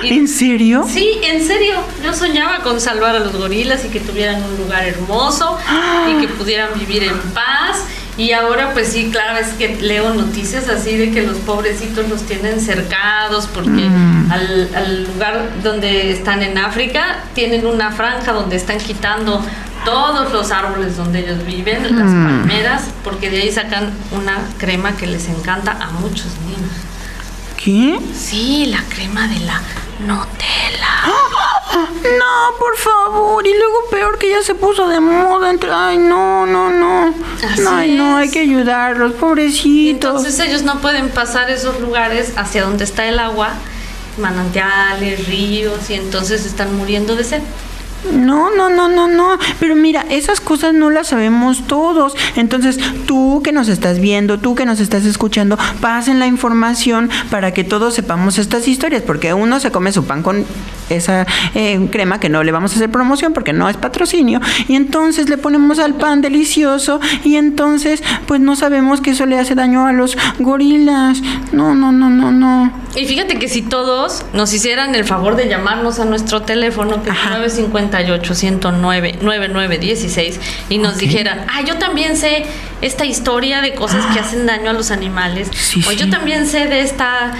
[SPEAKER 2] Y-
[SPEAKER 4] ¿En serio?
[SPEAKER 2] Sí, en serio. Yo soñaba con salvar a los gorilas y que tuvieran un lugar hermoso y que pudieran vivir en paz. Y ahora, pues sí, claro, es que leo noticias así de que los pobrecitos los tienen cercados porque al, al lugar donde están en África tienen una franja donde están quitando todos los árboles donde ellos viven, las palmeras, porque de ahí sacan una crema que les encanta a muchos niños.
[SPEAKER 4] ¿Qué?
[SPEAKER 2] Sí, la crema de la Nutella.
[SPEAKER 4] No, por favor. Y luego peor que ya se puso de moda entre. Ay, no, no, no.
[SPEAKER 2] Así
[SPEAKER 4] Ay, no, hay que ayudarlos,
[SPEAKER 2] Y
[SPEAKER 4] pobrecitos.
[SPEAKER 2] entonces ellos no pueden pasar esos lugares hacia donde está el agua, manantiales, ríos, y entonces están muriendo de sed.
[SPEAKER 4] No, no, no, no, no. Pero mira, esas cosas no las sabemos todos. Entonces, tú que nos estás viendo, tú que nos estás escuchando, pasen la información para que todos sepamos estas historias. Porque uno se come su pan con esa eh, crema que no le vamos a hacer promoción porque no es patrocinio. Y entonces le ponemos al pan delicioso. Y entonces, pues no sabemos que eso le hace daño a los gorilas. No, no, no, no, no.
[SPEAKER 2] Y fíjate que si todos nos hicieran el favor de llamarnos a nuestro teléfono, que es
[SPEAKER 4] Ajá.
[SPEAKER 2] 958-109-9916, y nos dijeran, ah, yo también sé esta historia de cosas que hacen daño a los animales,
[SPEAKER 4] Sí,
[SPEAKER 2] o
[SPEAKER 4] sí.
[SPEAKER 2] yo también sé de esta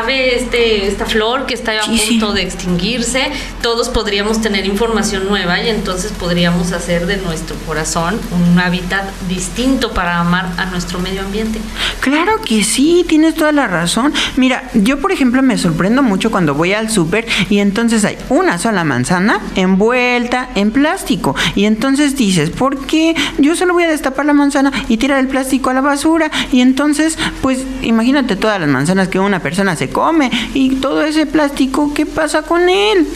[SPEAKER 2] ave, este, esta flor que está a
[SPEAKER 4] Sí,
[SPEAKER 2] punto de extinguirse, todos podríamos tener información nueva y entonces podríamos hacer de nuestro corazón un hábitat distinto para amar a nuestro medio ambiente.
[SPEAKER 4] Claro que sí, tienes toda la razón. Mira, yo por ejemplo me sorprendo mucho cuando voy al súper y entonces hay una sola manzana envuelta en plástico. Y entonces dices, ¿por qué yo solo voy a destapar la manzana y tirar el plástico a la basura? Y entonces, pues imagínate todas las manzanas que una persona se come y todo ese plástico, ¿qué pasa con él?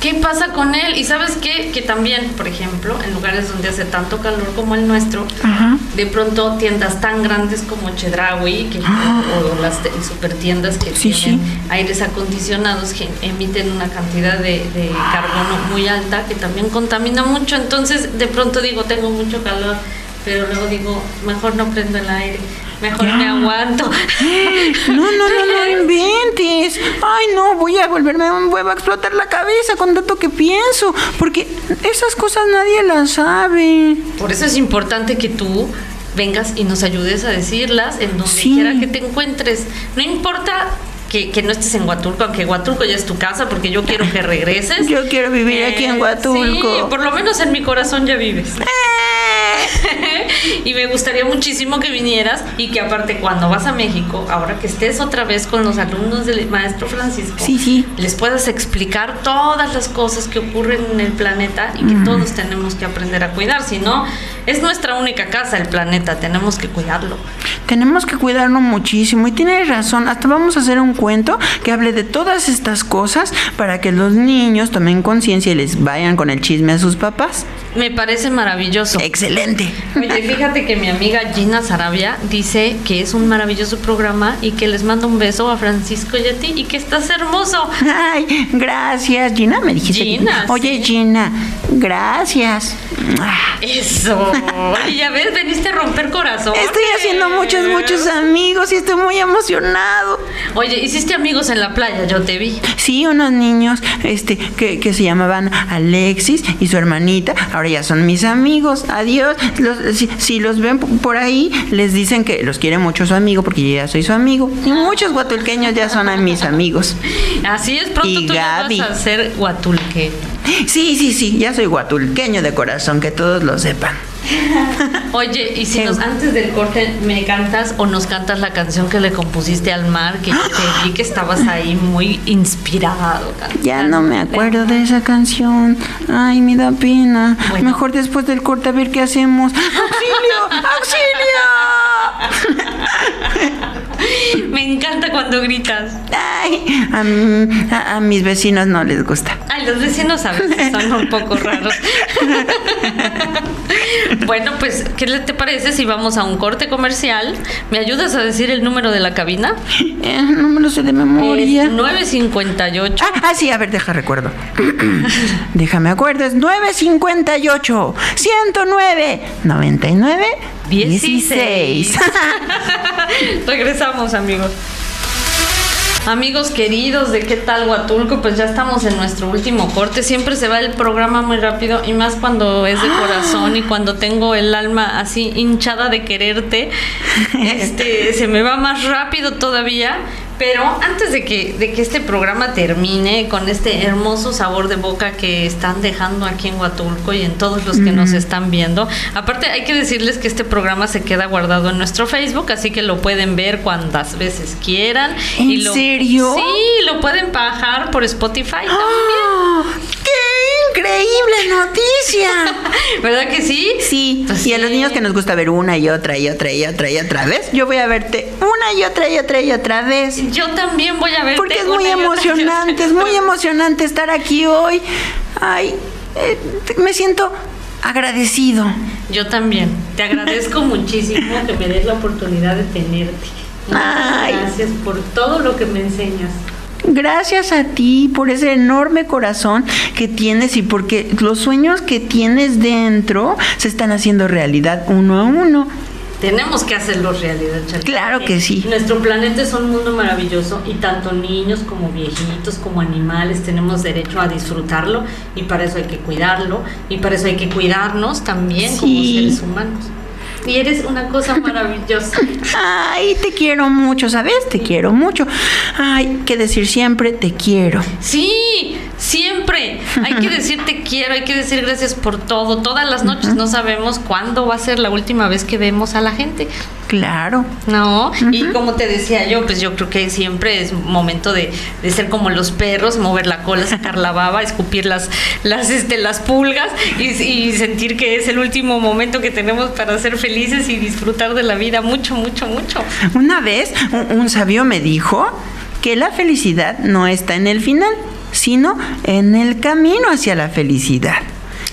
[SPEAKER 2] ¿Qué pasa con él? Y sabes qué? Que también, por ejemplo, en lugares donde hace tanto calor como el nuestro,
[SPEAKER 4] Ajá.
[SPEAKER 2] de pronto tiendas tan grandes como Chedraui que, o las super tiendas que
[SPEAKER 4] Ah. Sí,
[SPEAKER 2] tienen
[SPEAKER 4] sí.
[SPEAKER 2] aires acondicionados que emiten una cantidad de, de carbono muy alta que también contamina mucho. Entonces, de pronto digo, tengo mucho calor, pero luego digo, mejor no prendo el aire, mejor me aguanto.
[SPEAKER 4] No, no, no, no inventes. Ay, no, voy a volverme un huevo a explotar la cabeza con tanto que pienso. Porque esas cosas nadie las sabe.
[SPEAKER 2] Por eso es importante que tú vengas y nos ayudes a decirlas en donde
[SPEAKER 4] Sí.
[SPEAKER 2] quiera que te encuentres. No importa que, que no estés en Huatulco, aunque Huatulco ya es tu casa, porque yo quiero que regreses.
[SPEAKER 4] Yo quiero vivir aquí en
[SPEAKER 2] Eh,
[SPEAKER 4] Huatulco.
[SPEAKER 2] Sí, por lo menos en mi corazón ya vives. Y me gustaría muchísimo que vinieras y que aparte cuando vas a México, ahora que estés otra vez con los alumnos del maestro Francisco,
[SPEAKER 4] Sí, sí.
[SPEAKER 2] les puedas explicar todas las cosas que ocurren en el planeta y que todos tenemos que aprender a cuidar. Si no, es nuestra única casa el planeta, tenemos que cuidarlo.
[SPEAKER 4] Tenemos que cuidarlo muchísimo y tienes razón, hasta vamos a hacer un cuento que hable de todas estas cosas para que los niños tomen conciencia y les vayan con el chisme a sus papás.
[SPEAKER 2] Me parece maravilloso.
[SPEAKER 4] Excelente.
[SPEAKER 2] Oye, fíjate que mi amiga Gina Sarabia dice que es un maravilloso programa y que les manda un beso a Francisco y a ti y que estás hermoso.
[SPEAKER 4] Ay, gracias, Gina. Me dijiste. que-
[SPEAKER 2] Gina,
[SPEAKER 4] Oye,
[SPEAKER 2] sí.
[SPEAKER 4] Gina, gracias.
[SPEAKER 2] Eso. Y ya ves, veniste a romper corazón.
[SPEAKER 4] Estoy haciendo muchos, muchos amigos y estoy muy emocionado.
[SPEAKER 2] Oye, hiciste amigos en la playa, yo te vi.
[SPEAKER 4] Sí, unos niños este, que, que se llamaban Alexis y su hermanita, ahora ya son mis amigos. Adiós. Los- si, si los ven por ahí, les dicen que los quiere mucho su amigo porque yo ya soy su amigo. Y muchos guatulqueños ya son a mis amigos.
[SPEAKER 2] Así es, pronto
[SPEAKER 4] Y
[SPEAKER 2] tú
[SPEAKER 4] Gaby.
[SPEAKER 2] vas a ser huatulque.
[SPEAKER 4] Sí, sí, sí, ya soy guatulqueño de corazón, que todos lo sepan.
[SPEAKER 2] Oye, y si nos antes del corte me cantas o nos cantas la canción que le compusiste al mar, que yo te vi que estabas ahí muy inspirado.
[SPEAKER 4] Ya no me
[SPEAKER 2] cantando.
[SPEAKER 4] acuerdo de esa canción. Ay, me da pena.
[SPEAKER 2] Bueno.
[SPEAKER 4] Mejor después del corte a ver qué hacemos. ¡Auxilio! ¡Auxilio!
[SPEAKER 2] Me encanta cuando gritas.
[SPEAKER 4] Ay, a, a- a mis vecinos no les gusta.
[SPEAKER 2] Ay, los vecinos a veces son un poco raros. bueno, pues, ¿qué te parece si vamos a un corte comercial? ¿Me ayudas a decir el número de la cabina?
[SPEAKER 4] Eh, no me lo sé de memoria.
[SPEAKER 2] Es 958.
[SPEAKER 4] Ah, ah, sí, a ver, deja recuerdo. Déjame acuerdo, es 958 109 99 16.
[SPEAKER 2] Regresamos, amigos. Amigos queridos de qué tal Huatulco, pues ya estamos en nuestro último corte. Siempre se va el programa muy rápido y más cuando es de corazón y cuando tengo el alma así hinchada de quererte, este se me va más rápido todavía. Pero antes de que, de que este programa termine con este hermoso sabor de boca que están dejando aquí en Huatulco y en todos los que nos están viendo, aparte hay que decirles que este programa se queda guardado en nuestro Facebook, así que lo pueden ver cuantas veces quieran.
[SPEAKER 4] ¿En
[SPEAKER 2] y lo,
[SPEAKER 4] serio?
[SPEAKER 2] Sí, lo pueden bajar por Spotify también.
[SPEAKER 4] ¡Ah! ¡Qué increíble noticia!
[SPEAKER 2] ¿Verdad que sí?
[SPEAKER 4] Sí,
[SPEAKER 2] Pues
[SPEAKER 4] y a los niños que nos gusta ver una y otra y otra y otra y otra vez, yo voy a verte una y otra y otra y otra vez.
[SPEAKER 2] Yo también voy a ver.
[SPEAKER 4] Porque es muy emocionante, es muy emocionante estar aquí hoy. Ay, eh, me siento agradecido.
[SPEAKER 2] Yo también. Te agradezco muchísimo que me des la oportunidad de tenerte. Muchas
[SPEAKER 4] Ay.
[SPEAKER 2] gracias por todo lo que me enseñas.
[SPEAKER 4] Gracias a ti por ese enorme corazón que tienes y porque los sueños que tienes dentro se están haciendo realidad uno a uno.
[SPEAKER 2] Tenemos que hacerlo realidad, Charly.
[SPEAKER 4] Claro que sí.
[SPEAKER 2] Nuestro planeta es un mundo maravilloso y tanto niños como viejitos como animales tenemos derecho a disfrutarlo y para eso hay que cuidarlo y para eso hay que cuidarnos también como seres humanos. Y eres una cosa maravillosa.
[SPEAKER 4] Ay, te quiero mucho, ¿sabes? Te quiero mucho. Ay, que decir siempre te quiero.
[SPEAKER 2] Sí, siempre. Hay que decir te quiero, hay que decir gracias por todo. Todas las noches no sabemos cuándo va a ser la última vez que vemos a la gente.
[SPEAKER 4] Claro.
[SPEAKER 2] No, y como te decía yo, pues yo creo que siempre es momento de, de ser como los perros, mover la cola, sacar la baba, escupir las, las, este, las pulgas y, y sentir que es el último momento que tenemos para ser felices y disfrutar de la vida mucho, mucho, mucho.
[SPEAKER 4] Una vez un, un sabio me dijo que la felicidad no está en el final, sino en el camino hacia la felicidad.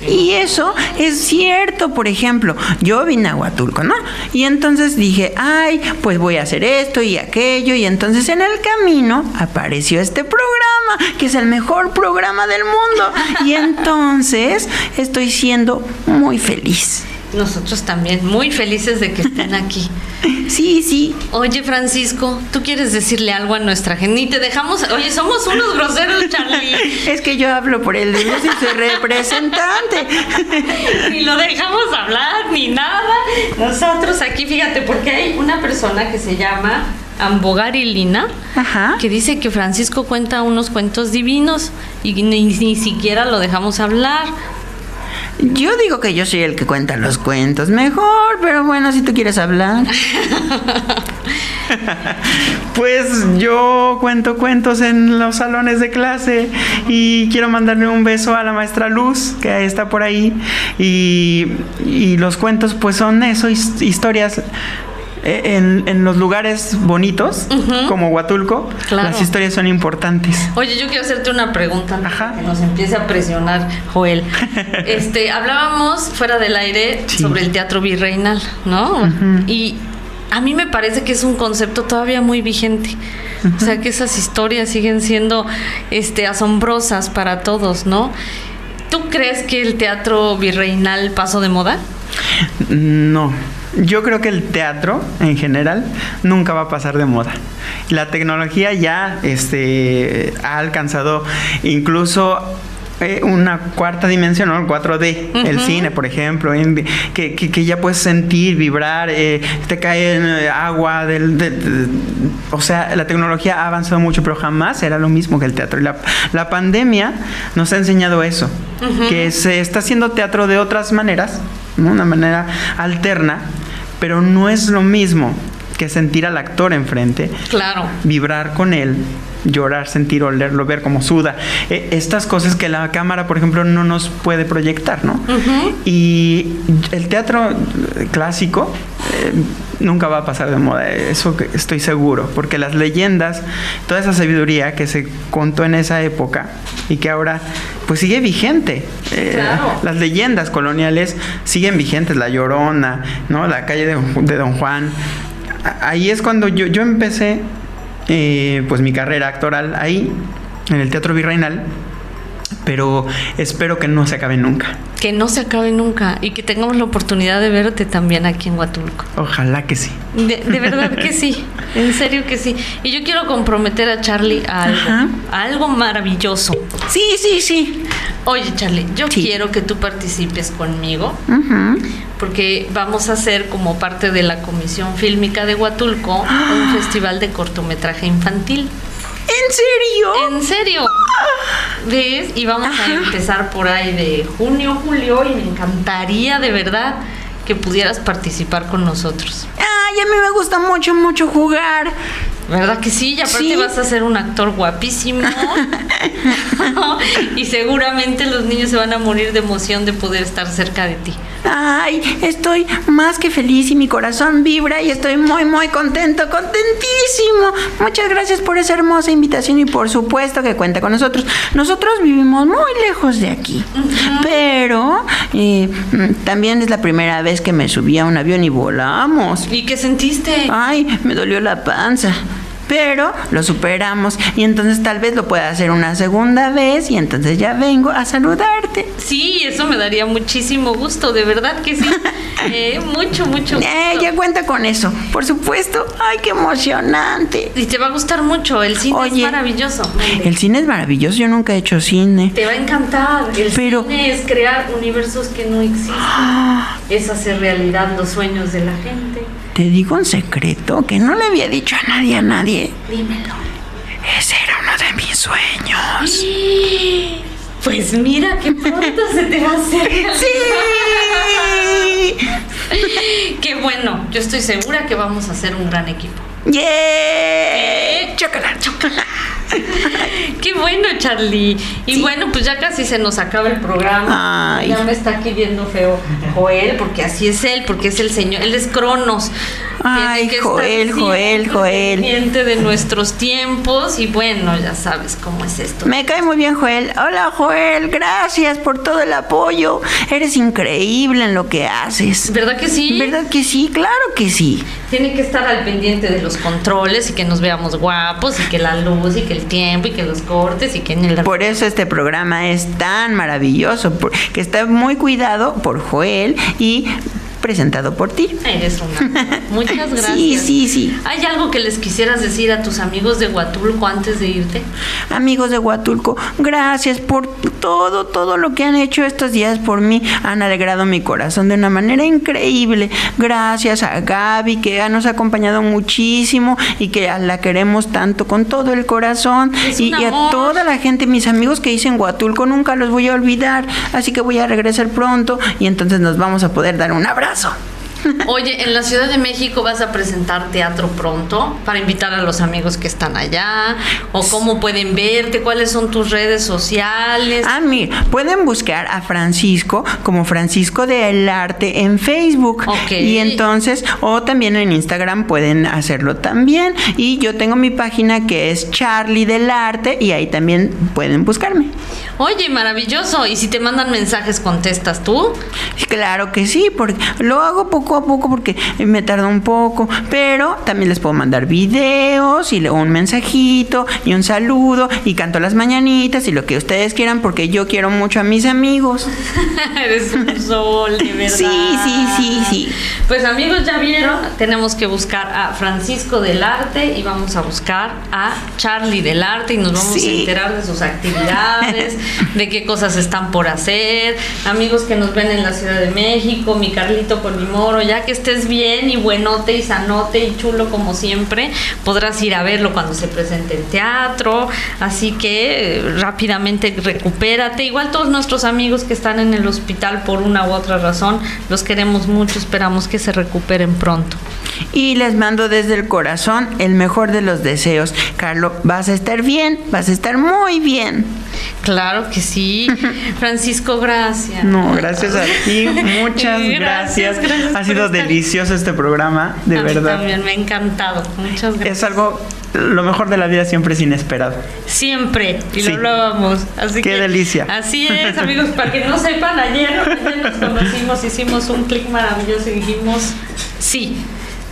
[SPEAKER 4] Y eso es cierto, por ejemplo, yo vine a Huatulco, ¿no? Y entonces dije, ay, pues voy a hacer esto y aquello, y entonces en el camino apareció este programa, que es el mejor programa del mundo, y entonces estoy siendo muy feliz.
[SPEAKER 2] Nosotros también, muy felices de que estén aquí.
[SPEAKER 4] Sí, sí.
[SPEAKER 2] Oye, Francisco, ¿tú quieres decirle algo a nuestra gente? Ni te dejamos. Oye, somos unos groseros, Charlie.
[SPEAKER 4] Es que yo hablo por él, yo sí soy representante.
[SPEAKER 2] ni lo dejamos hablar, ni nada. Nosotros aquí, fíjate, porque hay una persona que se llama Ambogari Lina,
[SPEAKER 4] Ajá.
[SPEAKER 2] que dice que Francisco cuenta unos cuentos divinos y ni, ni siquiera lo dejamos hablar.
[SPEAKER 4] Yo digo que yo soy el que cuenta los cuentos mejor, pero bueno, si tú quieres hablar.
[SPEAKER 6] Pues yo cuento cuentos en los salones de clase y quiero mandarle un beso a la maestra Luz, que está por ahí. Y, y los cuentos pues son eso, his- historias en, en los lugares bonitos, como Huatulco.
[SPEAKER 2] Claro.
[SPEAKER 6] Las historias son importantes.
[SPEAKER 2] Oye, yo quiero hacerte una pregunta
[SPEAKER 6] Ajá.
[SPEAKER 2] que nos empiece a presionar Joel. Este, hablábamos fuera del aire
[SPEAKER 6] Sí.
[SPEAKER 2] sobre el teatro virreinal, ¿no? Y a mí me parece que es un concepto todavía muy vigente. O sea, que esas historias siguen siendo este asombrosas para todos, ¿no? ¿Tú crees que el teatro virreinal pasó de moda?
[SPEAKER 6] No. Yo creo que el teatro en general nunca va a pasar de moda. La tecnología ya este, ha alcanzado incluso eh, una cuarta dimensión, ¿no? El 4D, el cine, por ejemplo, en- que, que- que ya puedes sentir, vibrar, eh, te cae eh, agua, del, del- o sea, la tecnología ha avanzado mucho, pero jamás era lo mismo que el teatro. Y la, la pandemia nos ha enseñado eso, que se está haciendo teatro de otras maneras, ¿no? una manera alterna, pero no es lo mismo que sentir al actor enfrente,
[SPEAKER 2] Claro.
[SPEAKER 6] vibrar con él, llorar, sentir, olerlo, ver cómo suda. Eh, estas cosas que la cámara, por ejemplo, no nos puede proyectar, ¿no? Y el teatro clásico eh, nunca va a pasar de moda, eso estoy seguro, porque las leyendas, toda esa sabiduría que se contó en esa época y que ahora pues sigue vigente. Eh,
[SPEAKER 2] Claro.
[SPEAKER 6] Las leyendas coloniales siguen vigentes, la Llorona, ¿no? La calle de, de Don Juan. Ahí es cuando yo, yo empecé eh, pues mi carrera actoral ahí, en el Teatro Virreinal, pero espero que no se acabe nunca.
[SPEAKER 2] Que no se acabe nunca y que tengamos la oportunidad de verte también aquí en Huatulco.
[SPEAKER 6] Ojalá que sí.
[SPEAKER 2] De, de verdad que sí, en serio que sí. Y yo quiero comprometer a Charlie a algo,
[SPEAKER 4] Ajá.
[SPEAKER 2] a algo maravilloso.
[SPEAKER 4] Sí, sí, sí.
[SPEAKER 2] Oye, Charlie, yo
[SPEAKER 4] Sí.
[SPEAKER 2] quiero que tú participes conmigo
[SPEAKER 4] Ujú.
[SPEAKER 2] Porque vamos a hacer como parte de la Comisión Fílmica de Huatulco un festival de cortometraje infantil.
[SPEAKER 4] ¿En serio?
[SPEAKER 2] ¿En serio? ¿Ves? Y vamos a empezar por ahí de junio, julio y me encantaría de verdad que pudieras participar con nosotros.
[SPEAKER 4] Ay, a mí me gusta mucho, mucho jugar.
[SPEAKER 2] ¿Verdad que sí? Y aparte
[SPEAKER 4] Sí.
[SPEAKER 2] vas a ser un actor guapísimo. y seguramente los niños se van a morir de emoción de poder estar cerca de ti.
[SPEAKER 4] Ay, estoy más que feliz y mi corazón vibra y estoy muy, muy contento, contentísimo. Muchas gracias por esa hermosa invitación y por supuesto que cuenta con nosotros. Nosotros vivimos muy lejos de aquí, pero eh, mm, también es la primera vez que me subí a un avión y volamos.
[SPEAKER 2] ¿Y qué sentiste?
[SPEAKER 4] Ay, me dolió la panza. Pero lo superamos y entonces tal vez lo pueda hacer una segunda vez y entonces ya vengo a saludarte.
[SPEAKER 2] Sí, eso me daría muchísimo gusto, de verdad que sí. Eh, mucho, mucho gusto.
[SPEAKER 4] Eh, ya cuenta con eso, por supuesto. Ay, qué emocionante.
[SPEAKER 2] Y te va a gustar mucho, el cine es maravilloso.
[SPEAKER 4] El cine es maravilloso, yo nunca he hecho cine.
[SPEAKER 2] Te va a encantar. El
[SPEAKER 4] Pero-
[SPEAKER 2] cine es crear universos que no existen. Es hacer realidad los sueños de la gente.
[SPEAKER 4] Te digo un secreto que no le había dicho a nadie, a nadie.
[SPEAKER 2] Dímelo.
[SPEAKER 4] Ese era uno de mis sueños.
[SPEAKER 2] Pues mira que pronto se te va a hacer.
[SPEAKER 4] ¡Sí!
[SPEAKER 2] Qué bueno, yo estoy segura que vamos a hacer un gran equipo.
[SPEAKER 4] ¡Yeah! ¡Chocolate, chocolate!
[SPEAKER 2] Qué bueno, Charlie. Y bueno, pues ya casi se nos acaba el programa.
[SPEAKER 4] Ay.
[SPEAKER 2] Ya me está aquí viendo feo Joel, porque así es él, porque es el señor, él es Cronos.
[SPEAKER 4] Ay,
[SPEAKER 2] que
[SPEAKER 4] Joel, Joel, Joel.
[SPEAKER 2] Pendiente de nuestros tiempos y bueno, ya sabes cómo es esto.
[SPEAKER 4] Me cae muy bien, Joel. Hola, Joel. Gracias por todo el apoyo. Eres increíble en lo que haces.
[SPEAKER 2] ¿Verdad que sí?
[SPEAKER 4] ¿Verdad que sí? Claro que sí.
[SPEAKER 2] Tiene que estar al pendiente de los controles y que nos veamos guapos y que la luz y que el tiempo y que los cortes y que en el...
[SPEAKER 4] Por eso este programa es tan maravilloso, que está muy cuidado por Joel y presentado por ti.
[SPEAKER 2] Eres una. Muchas gracias.
[SPEAKER 4] Sí, sí, sí.
[SPEAKER 2] ¿Hay algo que les quisieras decir a tus amigos de Huatulco antes de irte?
[SPEAKER 4] Amigos de Huatulco, gracias por todo, todo lo que han hecho estos días por mí. Han alegrado mi corazón de una manera increíble. Gracias a Gaby, que nos ha acompañado muchísimo y que la queremos tanto con todo el corazón. Y, y a toda la gente, mis amigos que hice en Huatulco, nunca los voy a olvidar. Así que voy a regresar pronto y entonces nos vamos a poder dar un abrazo.
[SPEAKER 2] 走 Oye, en la Ciudad de México vas a presentar teatro pronto para invitar a los amigos que están allá o cómo pueden verte, cuáles son tus redes sociales.
[SPEAKER 4] Ah, mira, pueden buscar a Francisco como Francisco del Arte en Facebook.
[SPEAKER 2] Ok.
[SPEAKER 4] Y entonces, o también en Instagram pueden hacerlo también. Y yo tengo mi página que es Charlie del Arte y ahí también pueden buscarme.
[SPEAKER 2] Oye, maravilloso. ¿Y si te mandan mensajes, contestas tú?
[SPEAKER 4] Claro que sí, porque lo hago poco a poco porque me tarda un poco, pero también les puedo mandar videos y luego un mensajito y un saludo y canto las mañanitas y lo que ustedes quieran porque yo quiero mucho a mis amigos.
[SPEAKER 2] Eres un sol, de verdad.
[SPEAKER 4] Sí, sí, sí, sí.
[SPEAKER 2] Pues amigos, ya vieron, tenemos que buscar a Francisco del Arte y vamos a buscar a Charlie del Arte y nos vamos a enterar de sus actividades, de qué cosas están por hacer. Amigos que nos ven en la Ciudad de México, mi Carlito con mi moro, ya que estés bien y buenote y sanote y chulo como siempre, podrás ir a verlo cuando se presente en teatro. Así que eh, rápidamente recupérate. Igual todos nuestros amigos que están en el hospital por una u otra razón, los queremos mucho, esperamos que se recuperen pronto.
[SPEAKER 4] Y les mando desde el corazón el mejor de los deseos. Carlos, vas a estar bien, vas a estar muy bien.
[SPEAKER 2] Claro que sí. Francisco, gracias.
[SPEAKER 6] No, gracias a ti, muchas
[SPEAKER 2] Gracias,
[SPEAKER 6] gracias.
[SPEAKER 2] gracias
[SPEAKER 6] ha sido
[SPEAKER 2] estar.
[SPEAKER 6] delicioso este programa, de
[SPEAKER 2] A mí
[SPEAKER 6] verdad.
[SPEAKER 2] también me ha encantado. Muchas gracias.
[SPEAKER 6] Es algo, lo mejor de la vida siempre es inesperado.
[SPEAKER 2] Siempre, y
[SPEAKER 6] Sí.
[SPEAKER 2] lo hablábamos. Así
[SPEAKER 6] Qué
[SPEAKER 2] que-
[SPEAKER 6] delicia.
[SPEAKER 2] Así es, amigos, para que no sepan, ayer, ayer nos conocimos, hicimos un clic maravilloso y dijimos sí,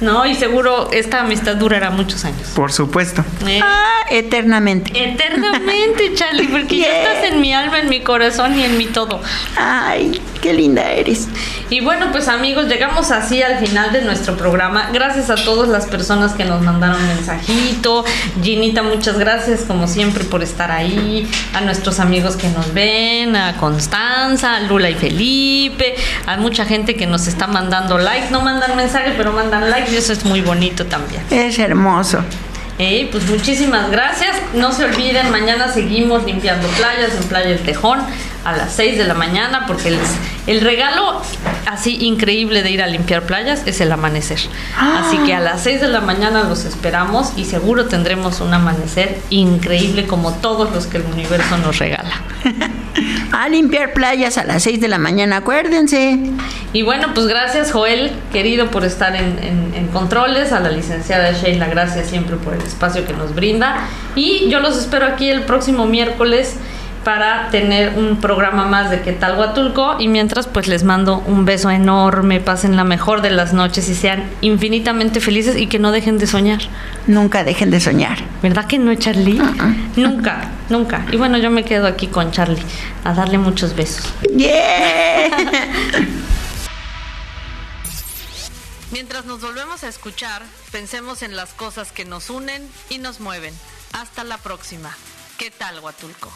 [SPEAKER 2] ¿no? Y seguro esta amistad durará muchos años.
[SPEAKER 6] Por supuesto.
[SPEAKER 2] ¿eh?
[SPEAKER 4] Ah, eternamente.
[SPEAKER 2] Eternamente, Charlie, porque ya estás en mi alma, en mi corazón y en mi todo.
[SPEAKER 4] Ay, qué linda eres.
[SPEAKER 2] Y bueno, pues amigos, llegamos así al final de nuestro programa. Gracias a todas las personas que nos mandaron mensajito. Ginita, muchas gracias como siempre por estar ahí. A nuestros amigos que nos ven, a Constanza, a Lula y Felipe, a mucha gente que nos está mandando like. No mandan mensaje, pero mandan like y eso es muy bonito también.
[SPEAKER 4] Es hermoso.
[SPEAKER 2] Eh, pues muchísimas gracias. No se olviden, mañana seguimos limpiando playas en Playa El Tejón a las 6 de la mañana porque el, el regalo así increíble de ir a limpiar playas es el amanecer. Así que a las 6 de la mañana los esperamos y seguro tendremos un amanecer increíble como todos los que el universo nos regala.
[SPEAKER 4] A limpiar playas a las 6 de la mañana, acuérdense.
[SPEAKER 2] Y bueno, pues gracias Joel, querido, por estar en, en- en controles, a la licenciada Sheila, gracias siempre por el espacio que nos brinda. Y yo los espero aquí el próximo miércoles para tener un programa más de ¿Qué tal Huatulco? Y mientras, pues les mando un beso enorme, pasen la mejor de las noches y sean infinitamente felices y que no dejen de soñar.
[SPEAKER 4] Nunca dejen de soñar.
[SPEAKER 2] ¿Verdad que no, Charlie? Nunca, nunca. Y bueno, yo me quedo aquí con Charlie a darle muchos besos.
[SPEAKER 4] ¡Yeah!
[SPEAKER 2] Mientras nos volvemos a escuchar, pensemos en las cosas que nos unen y nos mueven. Hasta la próxima. ¿Qué tal, Huatulco?